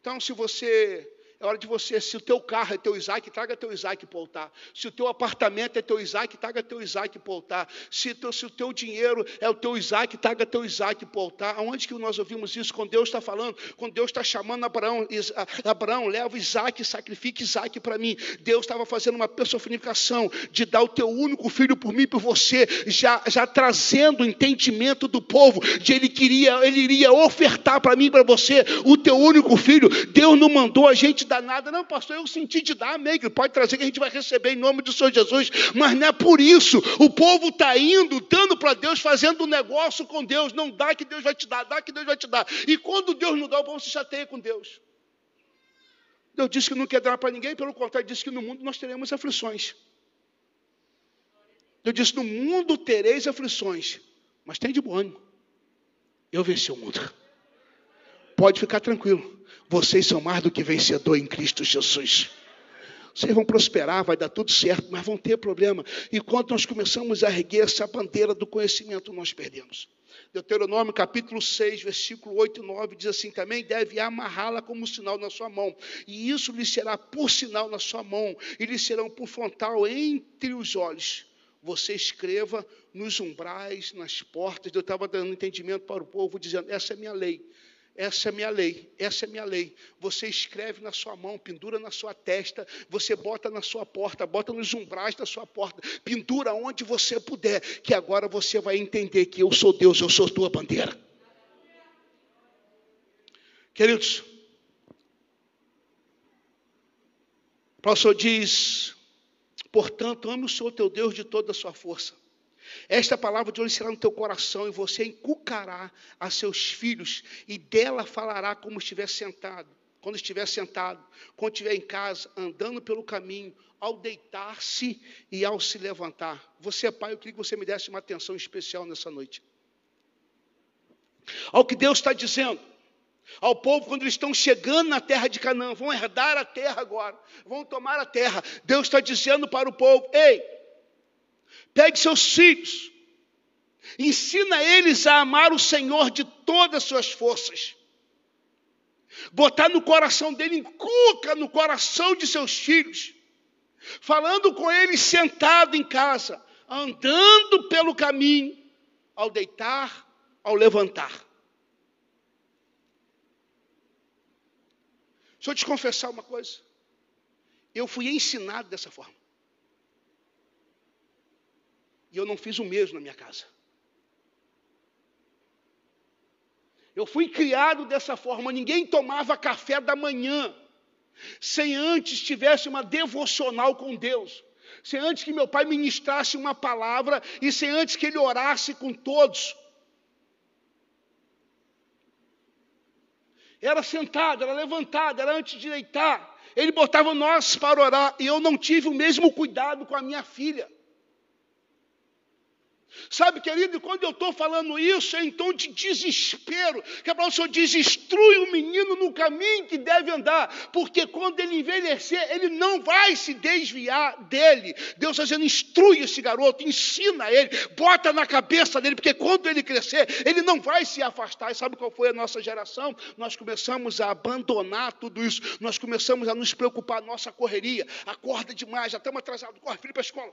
Então, se você é hora de você, se o teu carro é teu Isaac, traga teu Isaac para o altar. Se o teu apartamento é teu Isaac, traga teu Isaac para o altar. Se, se o teu dinheiro é o teu Isaac, traga teu Isaac para o altar. Aonde que nós ouvimos isso? Quando Deus está falando, quando Deus está chamando Abraão, Abraão, leva Isaac, sacrifique Isaac para mim. Deus estava fazendo uma personificação de dar o teu único filho por mim por você, já, já trazendo o entendimento do povo, de ele queria, ele iria ofertar para mim para você o teu único filho. Deus não mandou a gente dar nada. Não, pastor, eu senti de dar, amém. Pode trazer que a gente vai receber em nome do Senhor Jesus. Mas não é por isso. O povo está indo, dando para Deus, fazendo um negócio com Deus. Não dá que Deus vai te dar, dá que Deus vai te dar. E quando Deus não dá, o povo se chateia com Deus. Deus disse que não quer dar para ninguém, pelo contrário, disse que no mundo nós teremos aflições. Deus disse: No mundo tereis aflições, mas tem de bom ânimo. Eu venci o mundo. Pode ficar tranquilo. Vocês são mais do que vencedor em Cristo Jesus. Vocês vão prosperar, vai dar tudo certo, mas vão ter problema. E quando nós começamos a erguer essa bandeira do conhecimento, nós perdemos. Deuteronômio capítulo 6, versículo 8 e 9 diz assim: também deve amarrá-la como sinal na sua mão, e isso lhe será por sinal na sua mão, e lhe serão por frontal entre os olhos. Você escreva nos umbrais, nas portas. Eu estava dando entendimento para o povo, dizendo: essa é minha lei. Essa é minha lei, essa é minha lei. Você escreve na sua mão, pendura na sua testa, você bota na sua porta, bota nos umbrais da sua porta, pendura onde você puder, que agora você vai entender que eu sou Deus, eu sou tua bandeira. Queridos, o pastor diz: portanto, ame o Senhor teu Deus de toda a sua força esta palavra de hoje será no teu coração e você encucará a seus filhos e dela falará como estiver sentado, quando estiver sentado, quando estiver em casa, andando pelo caminho, ao deitar-se e ao se levantar. Você, pai, eu queria que você me desse uma atenção especial nessa noite. Ao que Deus está dizendo ao povo quando eles estão chegando na terra de Canaã, vão herdar a terra agora, vão tomar a terra. Deus está dizendo para o povo: ei, Pegue seus filhos, ensina eles a amar o Senhor de todas as suas forças. Botar no coração dele, inculca no coração de seus filhos, falando com eles sentado em casa, andando pelo caminho, ao deitar, ao levantar. Deixa eu te confessar uma coisa. Eu fui ensinado dessa forma. E eu não fiz o mesmo na minha casa. Eu fui criado dessa forma, ninguém tomava café da manhã sem antes tivesse uma devocional com Deus, sem antes que meu pai ministrasse uma palavra e sem antes que ele orasse com todos. Era sentado, era levantado, era antes de deitar. Ele botava nós para orar e eu não tive o mesmo cuidado com a minha filha. Sabe, querido, quando eu estou falando isso, é em tom de desespero, que é para o Senhor desinstrui o menino no caminho que deve andar, porque quando ele envelhecer, ele não vai se desviar dele. Deus está dizendo: instrui esse garoto, ensina ele, bota na cabeça dele, porque quando ele crescer, ele não vai se afastar. E sabe qual foi a nossa geração? Nós começamos a abandonar tudo isso, nós começamos a nos preocupar, nossa correria, acorda demais, já estamos atrasados, corre filho para a escola,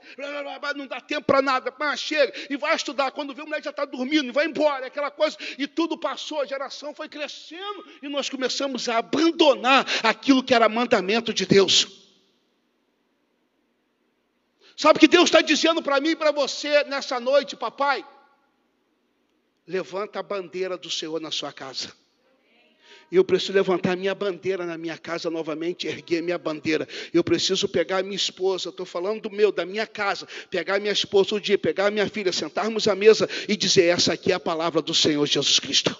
não dá tempo para nada, mas chega, e vai estudar. Quando vê, o moleque já está dormindo, vai embora, aquela coisa. E tudo passou, a geração foi crescendo e nós começamos a abandonar aquilo que era mandamento de Deus. Sabe o que Deus está dizendo para mim e para você nessa noite, papai? Levanta a bandeira do Senhor na sua casa. Eu preciso levantar minha bandeira na minha casa novamente, erguer minha bandeira. Eu preciso pegar minha esposa, estou falando do meu, da minha casa, pegar minha esposa um dia, pegar minha filha, sentarmos à mesa e dizer: essa aqui é a palavra do Senhor Jesus Cristo.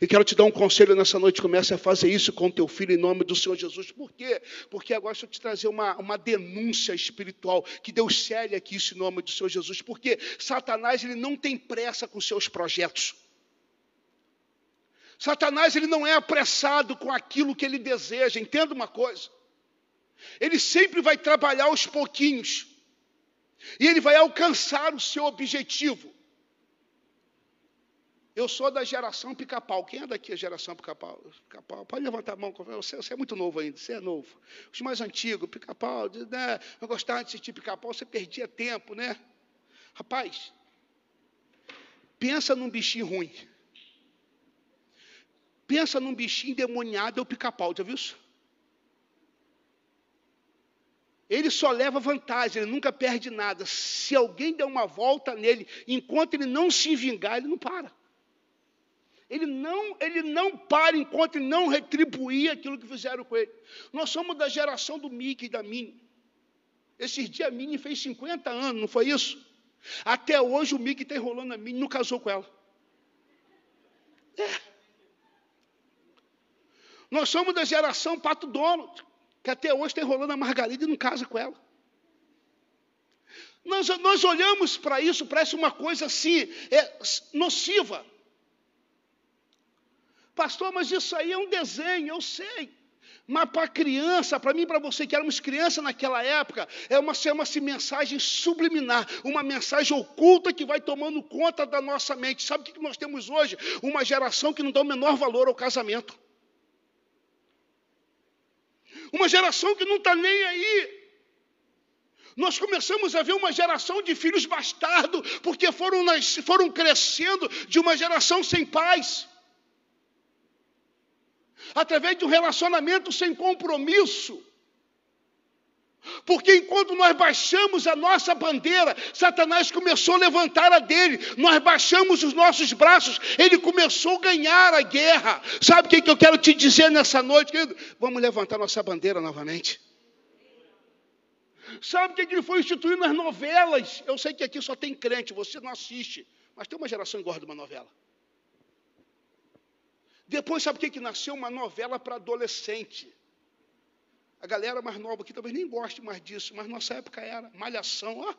E quero te dar um conselho nessa noite. Comece a fazer isso com teu filho em nome do Senhor Jesus. Por quê? Porque agora deixa eu te trazer uma, uma denúncia espiritual. Que Deus cele aqui isso em nome do Senhor Jesus. Porque Satanás ele não tem pressa com seus projetos. Satanás ele não é apressado com aquilo que ele deseja. Entenda uma coisa. Ele sempre vai trabalhar aos pouquinhos. E ele vai alcançar o seu objetivo. Eu sou da geração pica-pau. Quem é daqui a geração pica-pau? Pica-pau. Pode levantar a mão. Você, você, é muito novo ainda, você é novo. Os mais antigos, pica-pau, né? eu gostava de assistir pica-pau, você perdia tempo, né? Rapaz, pensa num bichinho ruim. Pensa num bichinho demoniado, é o pica-pau, já viu isso? Ele só leva vantagem, ele nunca perde nada. Se alguém der uma volta nele, enquanto ele não se vingar, ele não para. Ele não, ele não para enquanto ele não retribuir aquilo que fizeram com ele. Nós somos da geração do Mickey e da Minnie. Esses dias a Minnie fez 50 anos, não foi isso? Até hoje o Mickey está enrolando a Minnie, não casou com ela. É. Nós somos da geração Pato Dono, que até hoje está enrolando a Margarida e não casa com ela. Nós, nós olhamos para isso, parece uma coisa assim, é, nociva. Pastor, mas isso aí é um desenho, eu sei. Mas para criança, para mim e para você que éramos criança naquela época, é uma, é uma mensagem subliminar, uma mensagem oculta que vai tomando conta da nossa mente. Sabe o que nós temos hoje? Uma geração que não dá o menor valor ao casamento. Uma geração que não está nem aí. Nós começamos a ver uma geração de filhos bastardos, porque foram, foram crescendo de uma geração sem pais através de um relacionamento sem compromisso. Porque enquanto nós baixamos a nossa bandeira, Satanás começou a levantar a dele. Nós baixamos os nossos braços, ele começou a ganhar a guerra. Sabe o que, eu quero te dizer nessa noite, querido? Vamos levantar nossa bandeira novamente. Sabe o que, que ele foi instituindo nas novelas? Eu sei que aqui só tem crente, você não assiste, mas tem uma geração que gosta de uma novela. Depois, sabe o que, que nasceu? Uma novela para adolescente. A galera mais nova aqui talvez nem goste mais disso, mas nossa época era malhação, ó.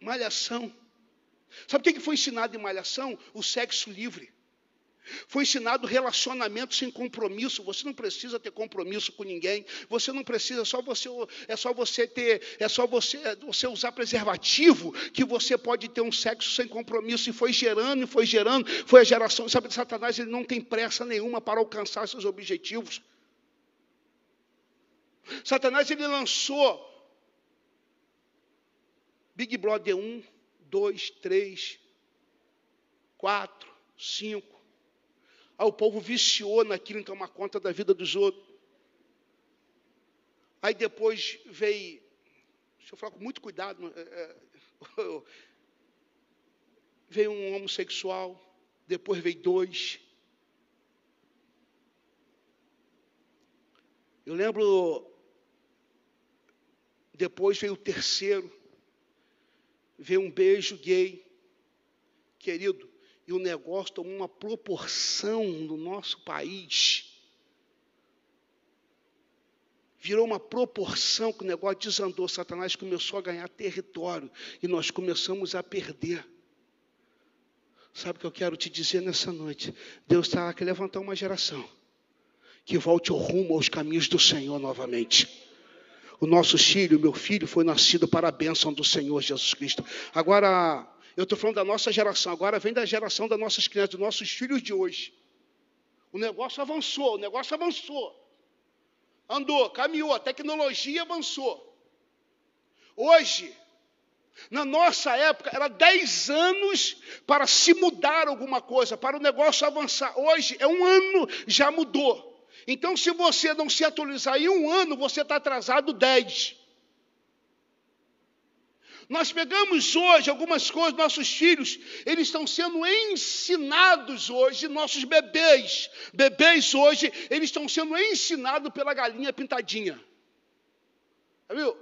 Malhação. Sabe o que, foi ensinado em malhação? O sexo livre. Foi ensinado relacionamento sem compromisso. Você não precisa ter compromisso com ninguém. Você não precisa, é só você, é só você ter, é só você, você usar preservativo que você pode ter um sexo sem compromisso. E foi gerando, e foi gerando, foi a geração. Sabe, Satanás ele não tem pressa nenhuma para alcançar seus objetivos. Satanás ele lançou Big Brother 1, 2, 3, 4, 5. Aí o povo viciou naquilo em tomar conta da vida dos outros. Aí depois veio, deixa eu falar com muito cuidado, é, é, veio um homossexual, depois veio dois. Eu lembro, depois veio o terceiro, veio um beijo gay. Querido, e o negócio tomou uma proporção no nosso país. Virou uma proporção que o negócio desandou. Satanás começou a ganhar território e nós começamos a perder. Sabe o que eu quero te dizer nessa noite? Deus está aqui levantar uma geração que volte ao rumo aos caminhos do Senhor novamente. O nosso filho, meu filho, foi nascido para a bênção do Senhor Jesus Cristo. Agora, eu estou falando da nossa geração, agora vem da geração das nossas crianças, dos nossos filhos de hoje. O negócio avançou, o negócio avançou. Andou, caminhou, a tecnologia avançou. Hoje, Na nossa época, era 10 anos para se mudar alguma coisa, para o negócio avançar. Hoje é um ano, já mudou. Então, se você não se atualizar em um ano, você está atrasado 10. Nós pegamos hoje algumas coisas, nossos filhos, eles estão sendo ensinados hoje, nossos bebês, bebês hoje, eles estão sendo ensinados pela galinha pintadinha. Viu?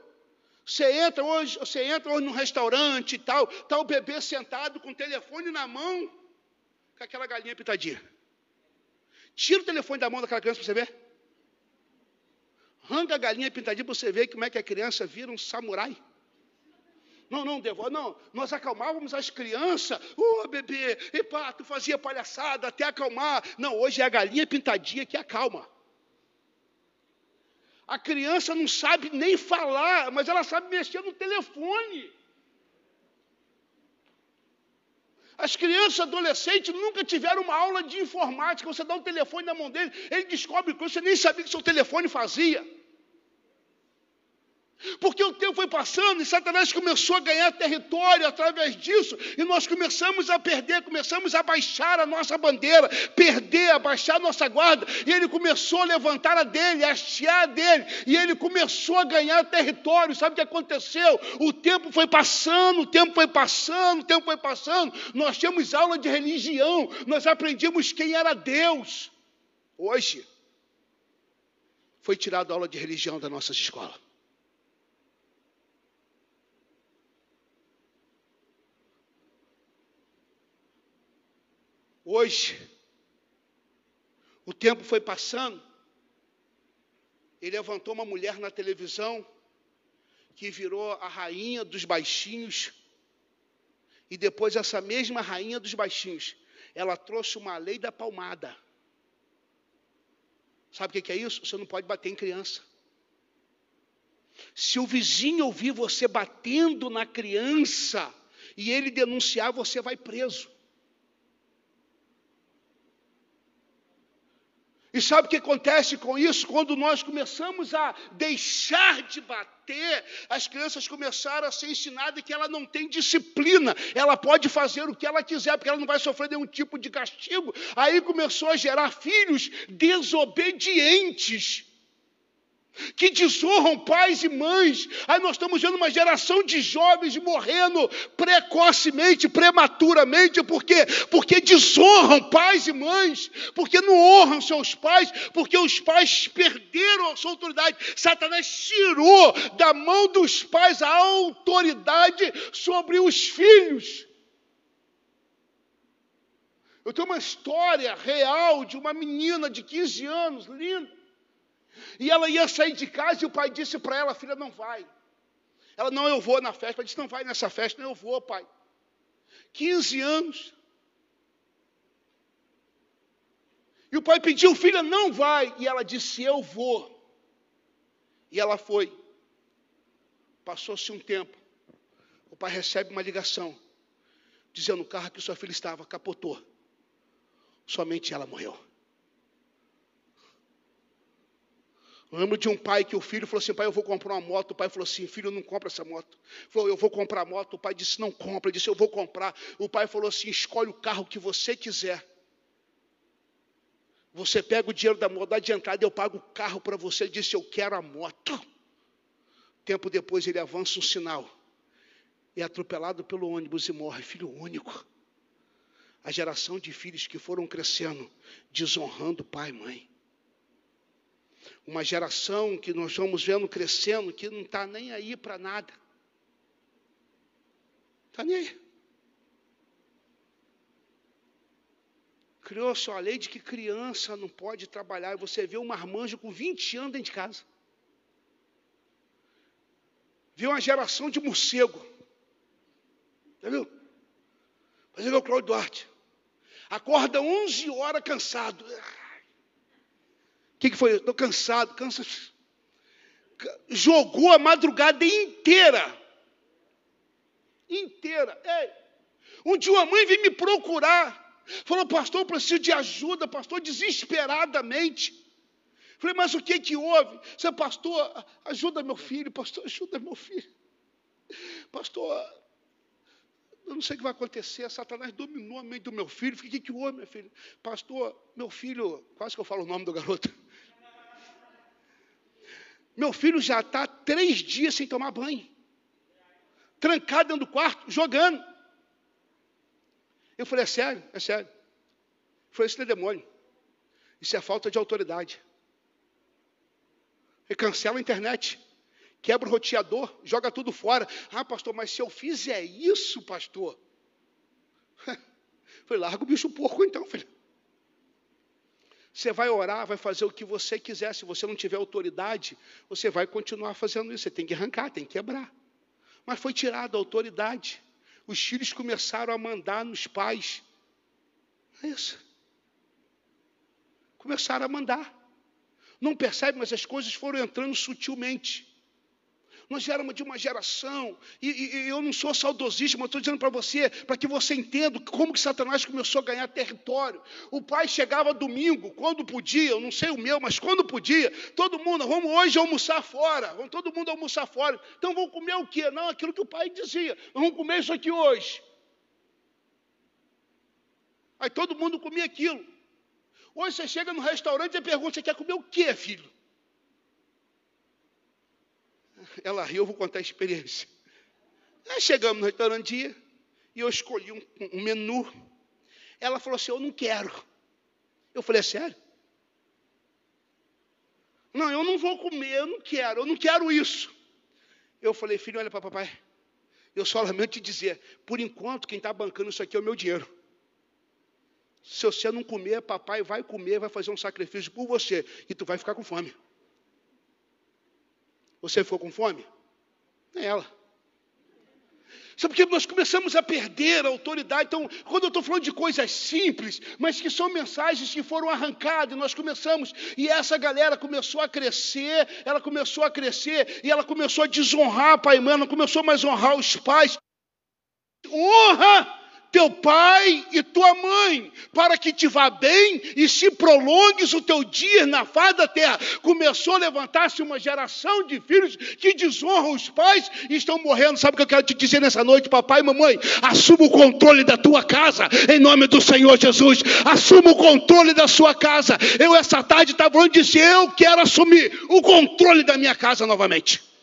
Você entra hoje, você entra hoje num restaurante e tal, está o bebê sentado com o telefone na mão, com aquela galinha pintadinha. Tira o telefone da mão daquela criança para você ver. Arranca a galinha pintadinha para você ver como é que a criança vira um samurai. Não, não, devolve, não. Nós acalmávamos as crianças. Ô, oh, bebê, epá, tu fazia palhaçada até acalmar. Não, hoje é a galinha pintadinha que acalma. A criança não sabe nem falar, mas ela sabe mexer no telefone. As crianças adolescentes nunca tiveram uma aula de informática. Você dá um telefone na mão dele, ele descobre coisas que você nem sabia que seu telefone fazia. Porque o tempo foi passando e Satanás começou a ganhar território através disso, e nós começamos a perder, começamos a baixar a nossa bandeira, perder, abaixar a nossa guarda, e ele começou a levantar a dele, a hastear dele, e ele começou a ganhar território. Sabe o que aconteceu? O tempo foi passando, o tempo foi passando, o tempo foi passando. Nós tínhamos aula de religião, nós aprendíamos quem era Deus. Hoje, foi tirada a aula de religião da nossa escola. Hoje, o tempo foi passando, ele levantou uma mulher na televisão que virou a rainha dos baixinhos, e depois essa mesma rainha dos baixinhos, ela trouxe uma lei da palmada. Sabe o que é isso? Você não pode bater em criança. Se o vizinho ouvir você batendo na criança e ele denunciar, você vai preso. E sabe o que acontece com isso? Quando nós começamos a deixar de bater, as crianças começaram a ser ensinadas que ela não tem disciplina, ela pode fazer o que ela quiser, porque ela não vai sofrer nenhum tipo de castigo. Aí começou a gerar filhos desobedientes que desonram pais e mães. Aí nós estamos vendo uma geração de jovens morrendo precocemente, prematuramente, por quê? Porque desonram pais e mães, porque não honram seus pais, porque os pais perderam a sua autoridade. Satanás tirou da mão dos pais a autoridade sobre os filhos. Eu tenho uma história real de uma menina de 15 anos, linda e ela ia sair de casa e o pai disse para ela: Filha, não vai. Ela, não, eu vou na festa. Ela disse: Não vai nessa festa, não, eu vou, pai. 15 anos. E o pai pediu: Filha, não vai. E ela disse: Eu vou. E ela foi. Passou-se um tempo. O pai recebe uma ligação, dizendo: O carro que sua filha estava capotou. Somente ela morreu. Eu lembro de um pai que o filho falou assim: pai, eu vou comprar uma moto. O pai falou assim: filho, não compra essa moto. Ele falou: eu vou comprar a moto. O pai disse: não compra. Ele disse: eu vou comprar. O pai falou assim: escolhe o carro que você quiser. Você pega o dinheiro da moto, dá de entrada, eu pago o carro para você. Ele disse: eu quero a moto. Tempo depois ele avança um sinal. É atropelado pelo ônibus e morre. Filho único. A geração de filhos que foram crescendo, desonrando pai e mãe uma geração que nós vamos vendo crescendo que não está nem aí para nada. Está nem aí. Criou-se uma lei de que criança não pode trabalhar. E você vê um marmanjo com 20 anos dentro de casa. Vê uma geração de morcego. Entendeu? Mas ele é o Cláudio Duarte. Acorda 11 horas cansado que, que foi? Estou cansado, cansa. Jogou a madrugada inteira. Inteira. Ei, um dia uma mãe veio me procurar. Falou, pastor, eu preciso de ajuda, pastor, desesperadamente. Falei, mas o que que houve? Você, pastor, ajuda meu filho, pastor, ajuda meu filho. Pastor, eu não sei o que vai acontecer. Satanás dominou a mente do meu filho. O que, que houve, meu filho? Pastor, meu filho, quase que eu falo o nome do garoto. Meu filho já está três dias sem tomar banho. Trancado dentro do quarto, jogando. Eu falei, é sério, é sério. Foi isso não é demônio. Isso é falta de autoridade. Cancela a internet, quebra o roteador, joga tudo fora. Ah, pastor, mas se eu fizer isso, pastor. Foi larga o bicho porco então, filho. Você vai orar, vai fazer o que você quiser. Se você não tiver autoridade, você vai continuar fazendo isso. Você tem que arrancar, tem que quebrar. Mas foi tirada a autoridade. Os filhos começaram a mandar nos pais. É isso. Começaram a mandar. Não percebe, mas as coisas foram entrando sutilmente. Nós éramos de uma geração, e, e, e eu não sou saudosista, mas estou dizendo para você, para que você entenda como que Satanás começou a ganhar território. O pai chegava domingo, quando podia, eu não sei o meu, mas quando podia, todo mundo, vamos hoje almoçar fora, vamos todo mundo almoçar fora. Então vamos comer o quê? Não, aquilo que o pai dizia, vamos comer isso aqui hoje. Aí todo mundo comia aquilo. Hoje você chega no restaurante e pergunta: você quer comer o quê, filho? Ela riu, eu vou contar a experiência. Aí chegamos no restaurante e eu escolhi um, um, menu. Ela falou assim: Eu não quero. Eu falei: É sério? Não, eu não vou comer, eu não quero, eu não quero isso. Eu falei: Filho, olha para papai. Eu só lamento te dizer: por enquanto, quem está bancando isso aqui é o meu dinheiro. Se você não comer, papai vai comer, vai fazer um sacrifício por você e tu vai ficar com fome. Você ficou com fome? É ela. Sabe porque nós começamos a perder a autoridade. Então, quando eu estou falando de coisas simples, mas que são mensagens que foram arrancadas, nós começamos, e essa galera começou a crescer, ela começou a crescer, e ela começou a desonrar pai e mãe, não começou mais a honrar os pais. Honra! Teu pai e tua mãe, para que te vá bem e se prolongues o teu dia na face da terra. Começou a levantar-se uma geração de filhos que desonram os pais e estão morrendo. Sabe o que eu quero te dizer nessa noite, papai e mamãe? Assuma o controle da tua casa, em nome do Senhor Jesus. Assuma o controle da sua casa. Eu, essa tarde, estava falando disso. Eu quero assumir o controle da minha casa novamente.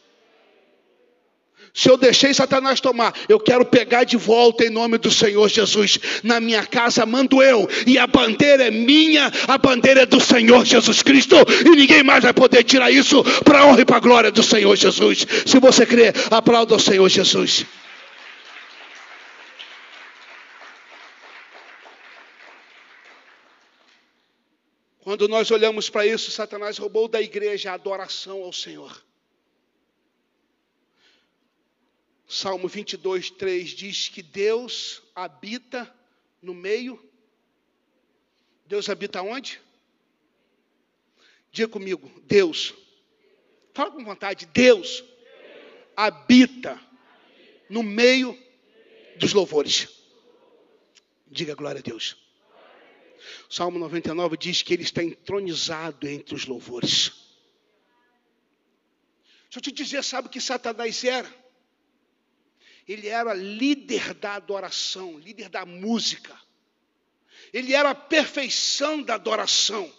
Se eu deixei Satanás tomar, eu quero pegar de volta em nome do Senhor Jesus. Na minha casa mando eu, e a bandeira é minha, a bandeira é do Senhor Jesus Cristo, e ninguém mais vai poder tirar isso para a honra e para a glória do Senhor Jesus. Se você crê, aplauda o Senhor Jesus. Quando nós olhamos para isso, Satanás roubou da igreja a adoração ao Senhor. Salmo 22, 3 diz que Deus habita no meio. Deus habita onde? Diga comigo, Deus. Fala com vontade, Deus habita no meio dos louvores. Diga glória a Deus. Salmo 99 diz que ele está entronizado entre os louvores. Deixa eu te dizer, sabe o que Satanás era? Ele era líder da adoração, líder da música. Ele era a perfeição da adoração.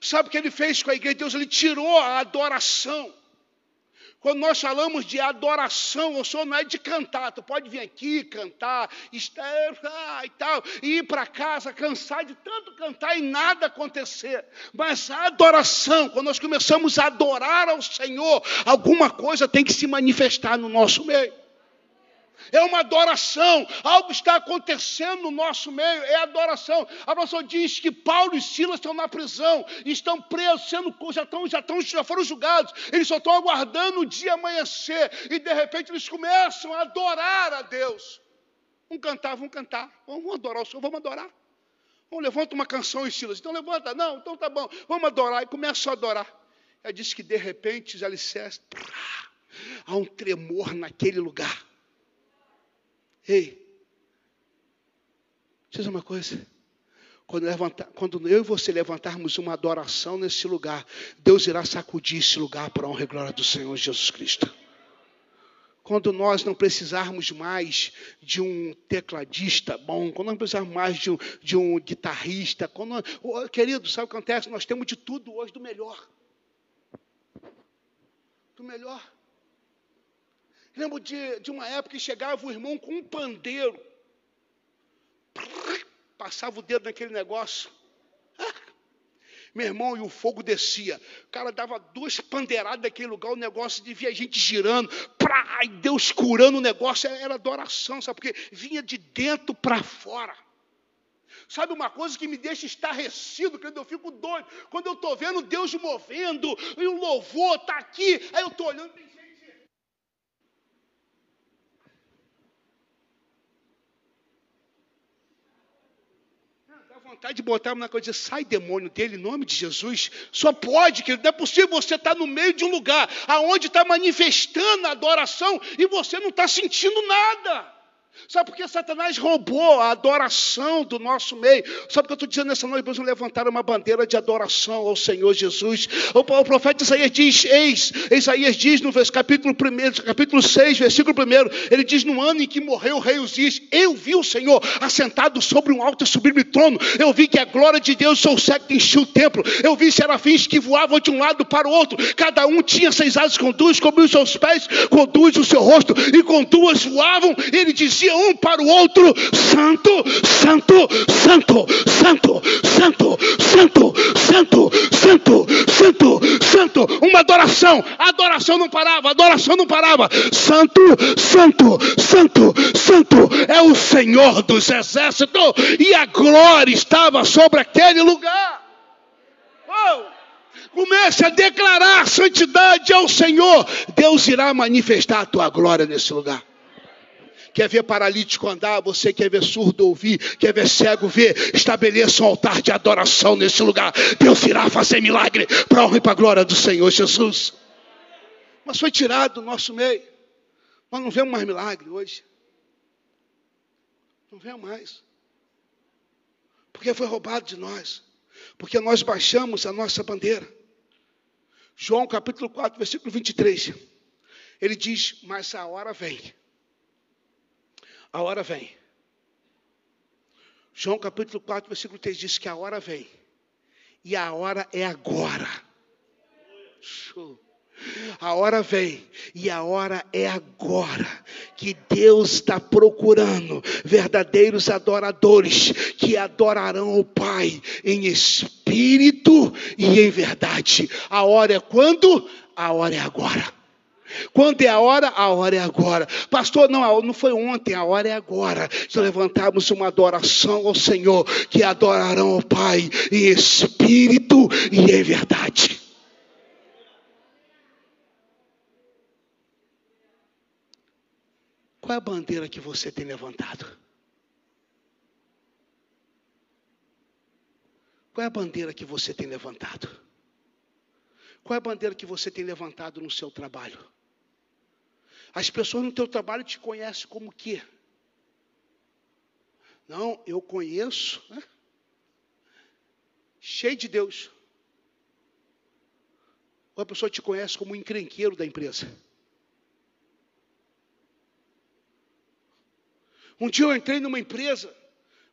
Sabe o que ele fez com a igreja de Deus? Ele tirou a adoração. Quando nós falamos de adoração, o Senhor não é de cantar. Tu pode vir aqui cantar, estar e tal, e ir para casa cansar de tanto cantar e nada acontecer. Mas a adoração, quando nós começamos a adorar ao Senhor, alguma coisa tem que se manifestar no nosso meio é uma adoração, algo está acontecendo no nosso meio, é adoração. A pessoa diz que Paulo e Silas estão na prisão, estão presos, sendo, já, estão, já, estão, já foram julgados, eles só estão aguardando o dia amanhecer, e de repente eles começam a adorar a Deus. Vamos cantar, vamos cantar, vamos adorar o Senhor, vamos adorar. Vamos, levanta uma canção Silas. Então levanta, não, então tá bom, vamos adorar. E começa a adorar. Ela diz que de repente os alicerces, há um tremor naquele lugar. Ei, diz uma coisa. Quando, levantar, quando eu e você levantarmos uma adoração nesse lugar, Deus irá sacudir esse lugar para a honra e glória do Senhor Jesus Cristo. quando nós não precisarmos mais de um tecladista bom, quando não precisarmos mais de um, de um guitarrista, quando, oh, querido, sabe o que acontece? Nós temos de tudo hoje do melhor. Do melhor. Lembro de, de uma época que chegava o irmão com um pandeiro, passava o dedo naquele negócio. Meu irmão, e o fogo descia. O cara dava duas pandeiradas naquele lugar, o negócio de via gente girando, e Deus curando o negócio, era adoração, sabe? Porque vinha de dentro para fora. Sabe uma coisa que me deixa estarrecido, quando eu fico doido, quando eu estou vendo Deus movendo, e o louvor está aqui, aí eu estou olhando, vontade de botar na coisa, sai demônio dele, em nome de Jesus. Só pode, querido. Não é possível você estar no meio de um lugar aonde está manifestando a adoração e você não está sentindo nada. Sabe por que Satanás roubou a adoração do nosso meio? Sabe o que eu estou dizendo nessa noite? Vamos levantar uma bandeira de adoração ao Senhor Jesus. O, o profeta Isaías diz, eis, Isaías diz no capítulo, 1, capítulo 6, versículo 1, ele diz, no ano em que morreu o rei Uzias, eu vi o Senhor assentado sobre um alto e sublime trono, eu vi que a glória de Deus, seu século encheu o templo, eu vi serafins que voavam de um lado para o outro, cada um tinha seis asas com duas, cobriu os seus pés, com duas o seu rosto, e com duas voavam, ele dizia, dizia um para o outro: Santo, Santo, Santo, Santo, Santo, Santo, Santo, Santo, Santo, Santo. Uma adoração, adoração não parava, adoração não parava. Santo, Santo, Santo, Santo é o Senhor dos exércitos, e a glória estava sobre aquele lugar. Oh! Comece a declarar santidade ao Senhor. Deus irá manifestar a tua glória nesse lugar quer ver paralítico andar, você quer ver surdo ouvir, quer ver cego ver, estabeleça um altar de adoração nesse lugar. Deus irá fazer milagre para honra e para a glória do Senhor Jesus. Mas foi tirado do nosso meio. Nós não vemos mais milagre hoje. Não vemos mais. Porque foi roubado de nós. Porque nós baixamos a nossa bandeira. João capítulo 4, versículo 23. Ele diz: Mas a hora vem a hora vem. João capítulo 4, versículo 3 diz que a hora vem. E a hora é agora. A hora vem e a hora é agora que Deus está procurando verdadeiros adoradores que adorarão o Pai em espírito e em verdade. A hora é quando? A hora é agora. Quando é a hora? A hora é agora. Pastor, não, não foi ontem, a hora é agora. Se levantarmos uma adoração ao Senhor, que adorarão ao Pai em espírito e em verdade. Qual é a bandeira que você tem levantado? Qual é a bandeira que você tem levantado? Qual é a bandeira que você tem levantado no seu trabalho? As pessoas no teu trabalho te conhecem como quê? Não, eu conheço. Né? Cheio de Deus. Ou a pessoa te conhece como um encrenqueiro da empresa. Um dia eu entrei numa empresa,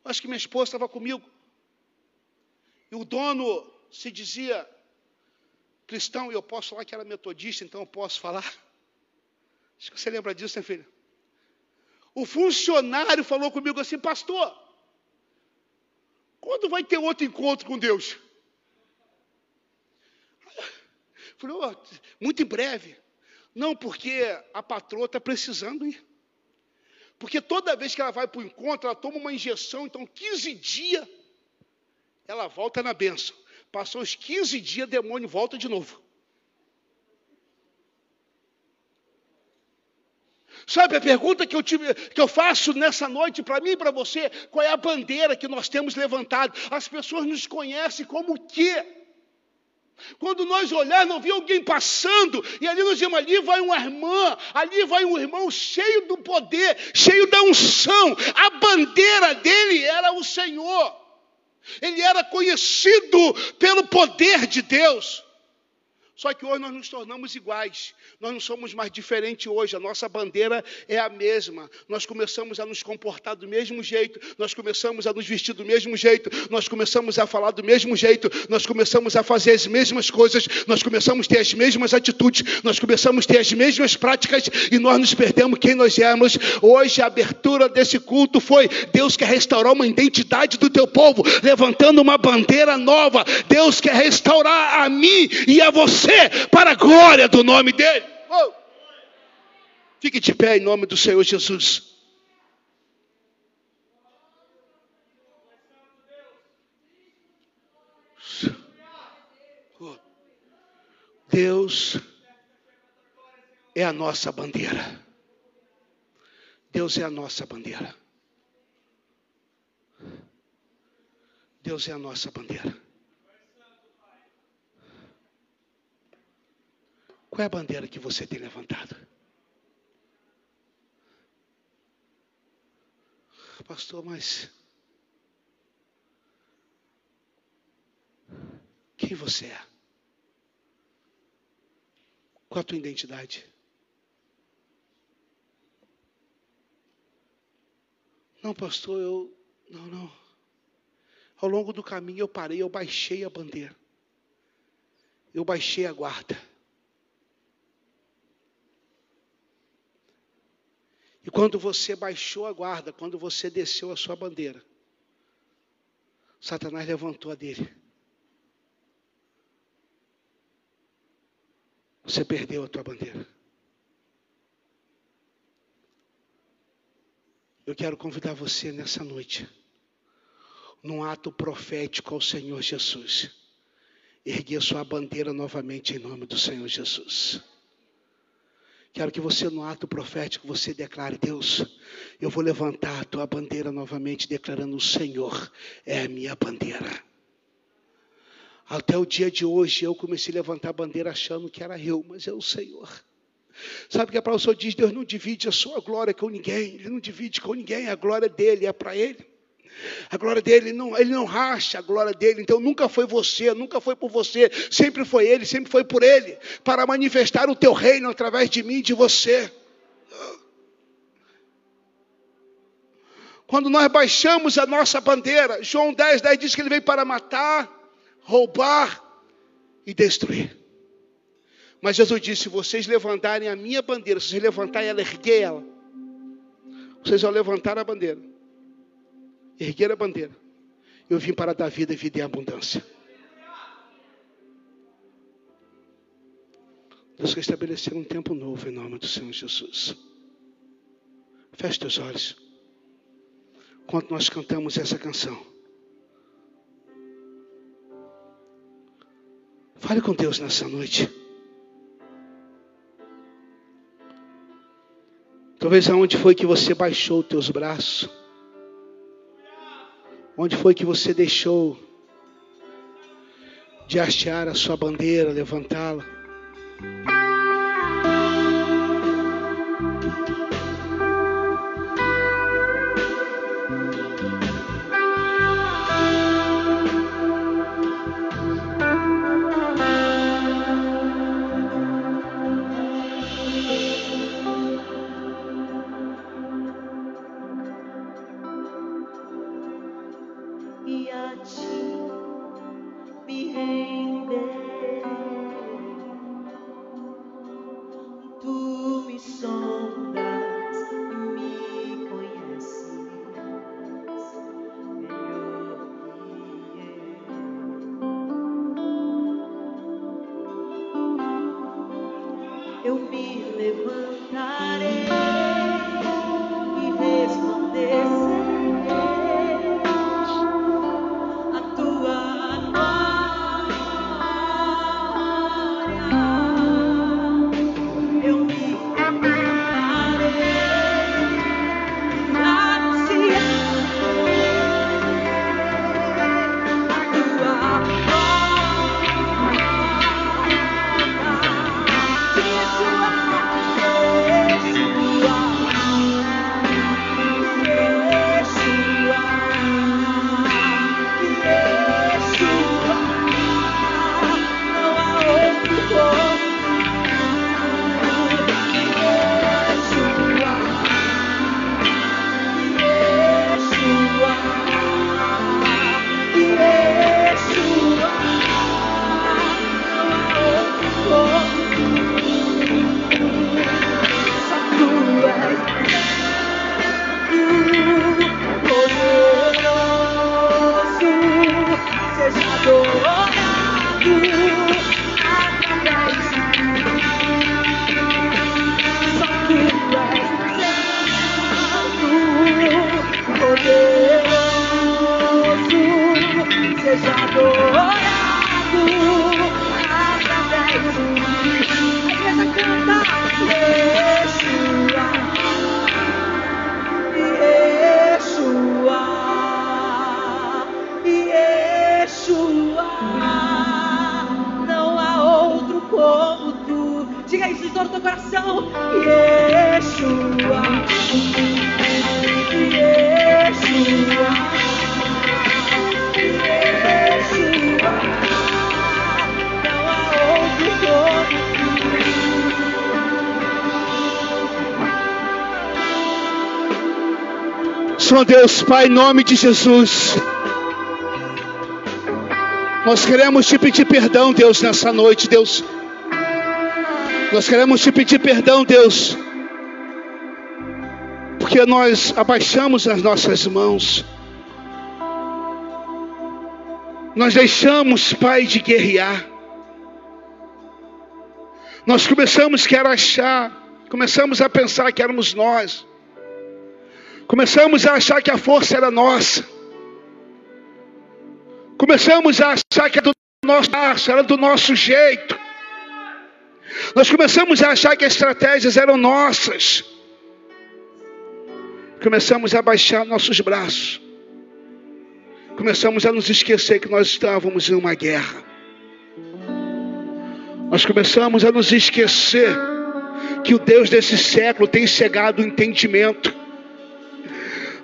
acho que minha esposa estava comigo, e o dono se dizia cristão, e eu posso falar que era metodista, então eu posso falar. Acho que você lembra disso, né, filho? O funcionário falou comigo assim, pastor, quando vai ter outro encontro com Deus? Falei, oh, muito em breve. Não, porque a patroa está precisando ir. Porque toda vez que ela vai para o encontro, ela toma uma injeção, então 15 dias ela volta na benção. Passou os 15 dias, demônio volta de novo. Sabe a pergunta que eu, tive, que eu faço nessa noite para mim e para você? Qual é a bandeira que nós temos levantado? As pessoas nos conhecem como o quê? Quando nós olharmos, não vi alguém passando, e ali nós dizemos, ali vai uma irmã, ali vai um irmão cheio do poder, cheio da unção. A bandeira dele era o Senhor. Ele era conhecido pelo poder de Deus. Só que hoje nós nos tornamos iguais. Nós não somos mais diferentes hoje. A nossa bandeira é a mesma. Nós começamos a nos comportar do mesmo jeito. Nós começamos a nos vestir do mesmo jeito. Nós começamos a falar do mesmo jeito. Nós começamos a fazer as mesmas coisas. Nós começamos a ter as mesmas atitudes. Nós começamos a ter as mesmas práticas. E nós nos perdemos quem nós éramos. Hoje a abertura desse culto foi Deus quer restaurar uma identidade do teu povo, levantando uma bandeira nova. Deus quer restaurar a mim e a você você para a glória do nome dele. Fique de pé em nome do Senhor Jesus. Deus é a nossa bandeira. Deus é a nossa bandeira. Deus é a nossa bandeira. Qual é a bandeira que você tem levantado? Pastor, mas quem você é? Qual a tua identidade? Não, pastor, eu. Não, não. Ao longo do caminho eu parei, eu baixei a bandeira. Eu baixei a guarda. Quando você baixou a guarda, quando você desceu a sua bandeira, Satanás levantou a dele. Você perdeu a tua bandeira. Eu quero convidar você nessa noite, num ato profético ao Senhor Jesus, erguer sua bandeira novamente em nome do Senhor Jesus. Quero que você, no ato profético, você declare: Deus, eu vou levantar a tua bandeira novamente, declarando: O Senhor é a minha bandeira. Até o dia de hoje eu comecei a levantar a bandeira achando que era eu, mas é o Senhor. Sabe que a palavra diz: Deus não divide a sua glória com ninguém, Ele não divide com ninguém, a glória dele é para Ele. A glória dele, não, ele não racha a glória dele. Então nunca foi você, nunca foi por você, sempre foi ele, sempre foi por ele, para manifestar o teu reino através de mim e de você. Quando nós baixamos a nossa bandeira, João 10, 10 diz que ele veio para matar, roubar e destruir. Mas Jesus disse: se vocês levantarem a minha bandeira, se vocês levantarem ela, erguer ela, vocês vão levantar a bandeira erguer a bandeira. Eu vim para dar vida e vida em abundância. Deus quer estabelecer um tempo novo em nome do Senhor Jesus. Feche teus olhos. Enquanto nós cantamos essa canção. Fale com Deus nessa noite. Talvez aonde foi que você baixou os teus braços. Onde foi que você deixou de hastear a sua bandeira, levantá-la? Pai, em nome de Jesus. Nós queremos te pedir perdão, Deus, nessa noite, Deus. Nós queremos te pedir perdão, Deus. Porque nós abaixamos as nossas mãos. Nós deixamos, Pai, de guerrear. Nós começamos a achar, começamos a pensar que éramos nós. Começamos a achar que a força era nossa. Começamos a achar que era do nosso braço, era do nosso jeito. Nós começamos a achar que as estratégias eram nossas. Começamos a baixar nossos braços. Começamos a nos esquecer que nós estávamos em uma guerra. Nós começamos a nos esquecer que o Deus desse século tem cegado o entendimento.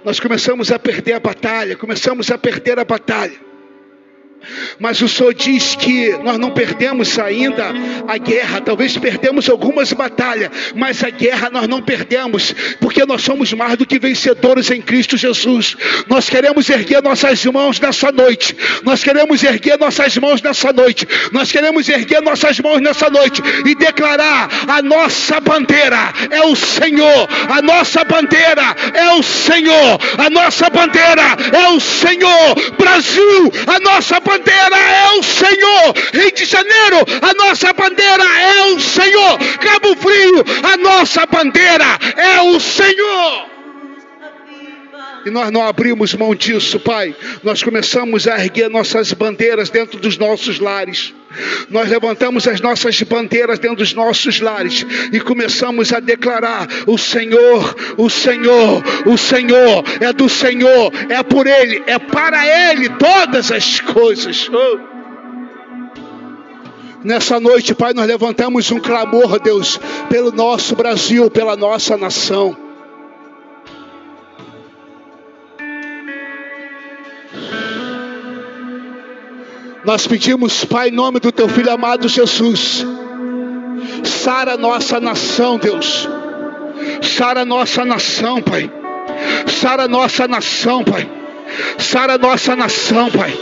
Nós começamos a perder a batalha, começamos a perder a batalha. Mas o Senhor diz que nós não perdemos ainda a guerra, talvez perdemos algumas batalhas, mas a guerra nós não perdemos, porque nós somos mais do que vencedores em Cristo Jesus. Nós queremos erguer nossas mãos nessa noite, nós queremos erguer nossas mãos nessa noite, nós queremos erguer nossas mãos nessa noite e declarar: a nossa bandeira é o Senhor, a nossa bandeira é o Senhor, a nossa bandeira é o Senhor, Brasil, a nossa bandeira é o Senhor. Rio de Janeiro, a nossa bandeira é o Senhor. Cabo Frio, a nossa bandeira é o Senhor. E nós não abrimos mão disso, Pai. Nós começamos a erguer nossas bandeiras dentro dos nossos lares. Nós levantamos as nossas bandeiras dentro dos nossos lares e começamos a declarar: o Senhor, o Senhor, o Senhor é do Senhor, é por Ele, é para Ele todas as coisas. Oh. Nessa noite, Pai, nós levantamos um clamor, Deus, pelo nosso Brasil, pela nossa nação. Nós pedimos, Pai, em nome do Teu Filho amado Jesus, sara nossa nação, Deus, sara nossa nação, Pai, sara nossa nação, Pai, sara nossa nação, Pai.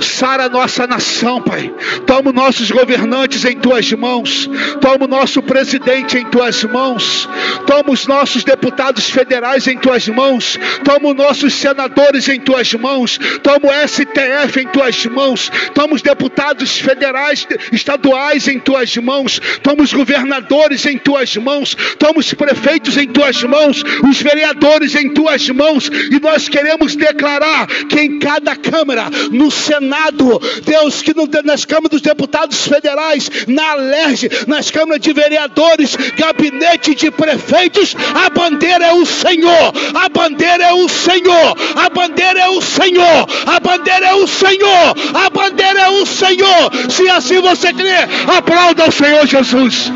Sara nossa nação, Pai. Toma nossos governantes em tuas mãos. Toma o nosso presidente em tuas mãos. Toma os nossos deputados federais em tuas mãos. Toma os nossos senadores em tuas mãos. Toma o STF em tuas mãos. Toma os deputados federais, estaduais em tuas mãos. Toma os governadores em tuas mãos. Toma os prefeitos em tuas mãos. Os vereadores em tuas mãos. E nós queremos declarar que em cada Câmara, no Senado, Deus, que no, nas câmaras dos deputados federais, na Alerj, nas câmaras de vereadores, gabinete de prefeitos, a bandeira é o Senhor, a bandeira é o Senhor, a bandeira é o Senhor, a bandeira é o Senhor, a bandeira é o Senhor. Se assim você crê, aplauda o Senhor Jesus.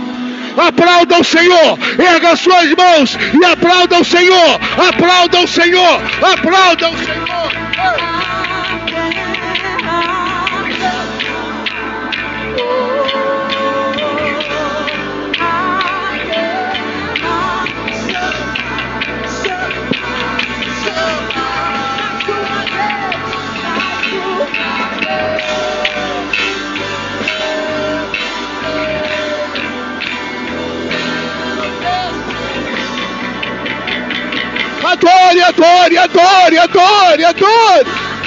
Aplauda o Senhor, erga suas mãos e aplauda o Senhor, aplauda o Senhor, aplauda o Senhor. Adore, adore, adore, adore, adore.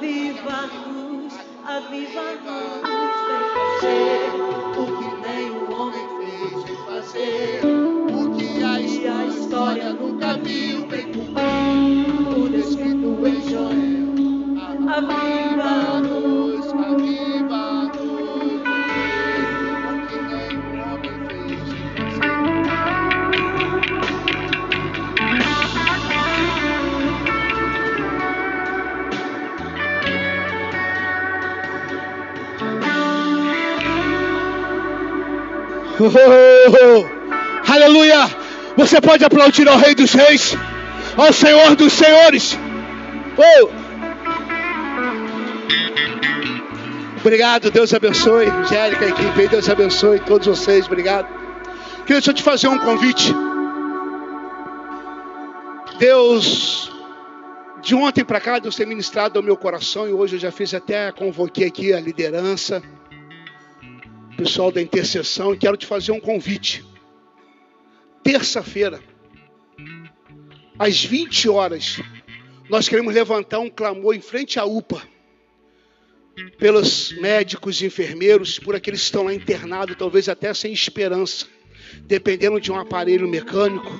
Aviva-nos, aviva-nos, vem fazer o que nem o homem fez, vem fazer o que a história, nunca viu, vem cumprir o descrito em Joel. Aviva-nos, aviva-nos. Oh. Aleluia! Você pode aplaudir ao Rei dos Reis, ao Senhor dos Senhores. Oh. Obrigado, Deus abençoe. Angélica, equipe, Deus abençoe todos vocês. Obrigado. Queria só te fazer um convite. Deus, de ontem para cá, Deus tem ministrado ao meu coração e hoje eu já fiz até, convoquei aqui a liderança pessoal da intercessão, e quero te fazer um convite. Terça-feira, às 20 horas, nós queremos levantar um clamor em frente à UPA, pelos médicos enfermeiros, por aqueles que estão lá internados, talvez até sem esperança, dependendo de um aparelho mecânico,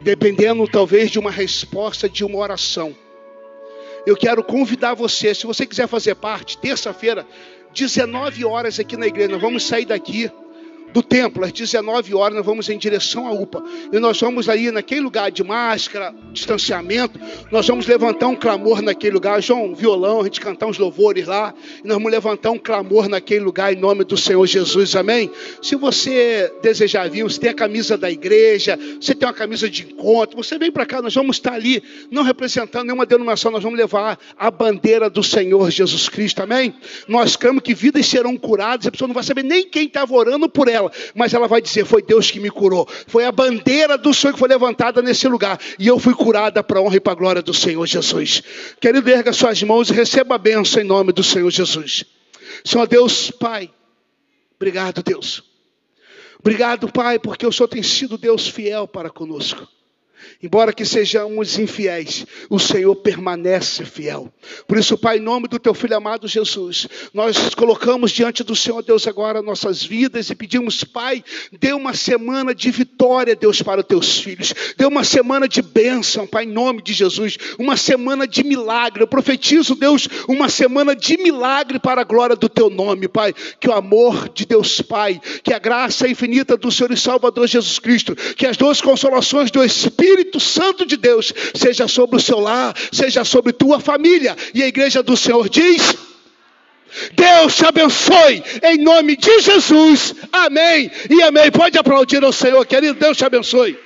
dependendo talvez de uma resposta de uma oração. Eu quero convidar você, se você quiser fazer parte, terça-feira, 19 horas aqui na igreja. Nós vamos sair daqui do templo, às 19 horas, nós vamos em direção à UPA. E nós vamos aí naquele lugar de máscara, distanciamento, nós vamos levantar um clamor naquele lugar. João, violão, a gente cantar uns louvores lá. E nós vamos levantar um clamor naquele lugar em nome do Senhor Jesus, amém? Se você desejar vir, você tem a camisa da igreja, você tem uma camisa de encontro, você vem para cá, nós vamos estar ali, não representando nenhuma denominação, nós vamos levar a bandeira do Senhor Jesus Cristo, amém? Nós cremos que vidas serão curadas, a pessoa não vai saber nem quem estava orando por ela mas ela vai dizer: Foi Deus que me curou. Foi a bandeira do Senhor que foi levantada nesse lugar. E eu fui curada para a honra e para a glória do Senhor Jesus. Querido, erga suas mãos e receba a bênção em nome do Senhor Jesus. Senhor Deus, Pai, obrigado, Deus. Obrigado, Pai, porque o Senhor tem sido Deus fiel para conosco. Embora que sejamos infiéis, o Senhor permanece fiel. Por isso, Pai, em nome do teu filho amado Jesus, nós colocamos diante do Senhor Deus agora nossas vidas e pedimos, Pai, dê uma semana de vitória, Deus, para os teus filhos. Dê uma semana de bênção, Pai, em nome de Jesus. Uma semana de milagre. Eu profetizo, Deus, uma semana de milagre para a glória do teu nome, Pai. Que o amor de Deus, Pai, que a graça infinita do Senhor e Salvador Jesus Cristo, que as duas consolações do Espírito Espírito Santo de Deus seja sobre o seu lar, seja sobre tua família. E a igreja do Senhor diz: Deus te abençoe em nome de Jesus. Amém. E amém. Pode aplaudir ao Senhor, querido. Deus te abençoe.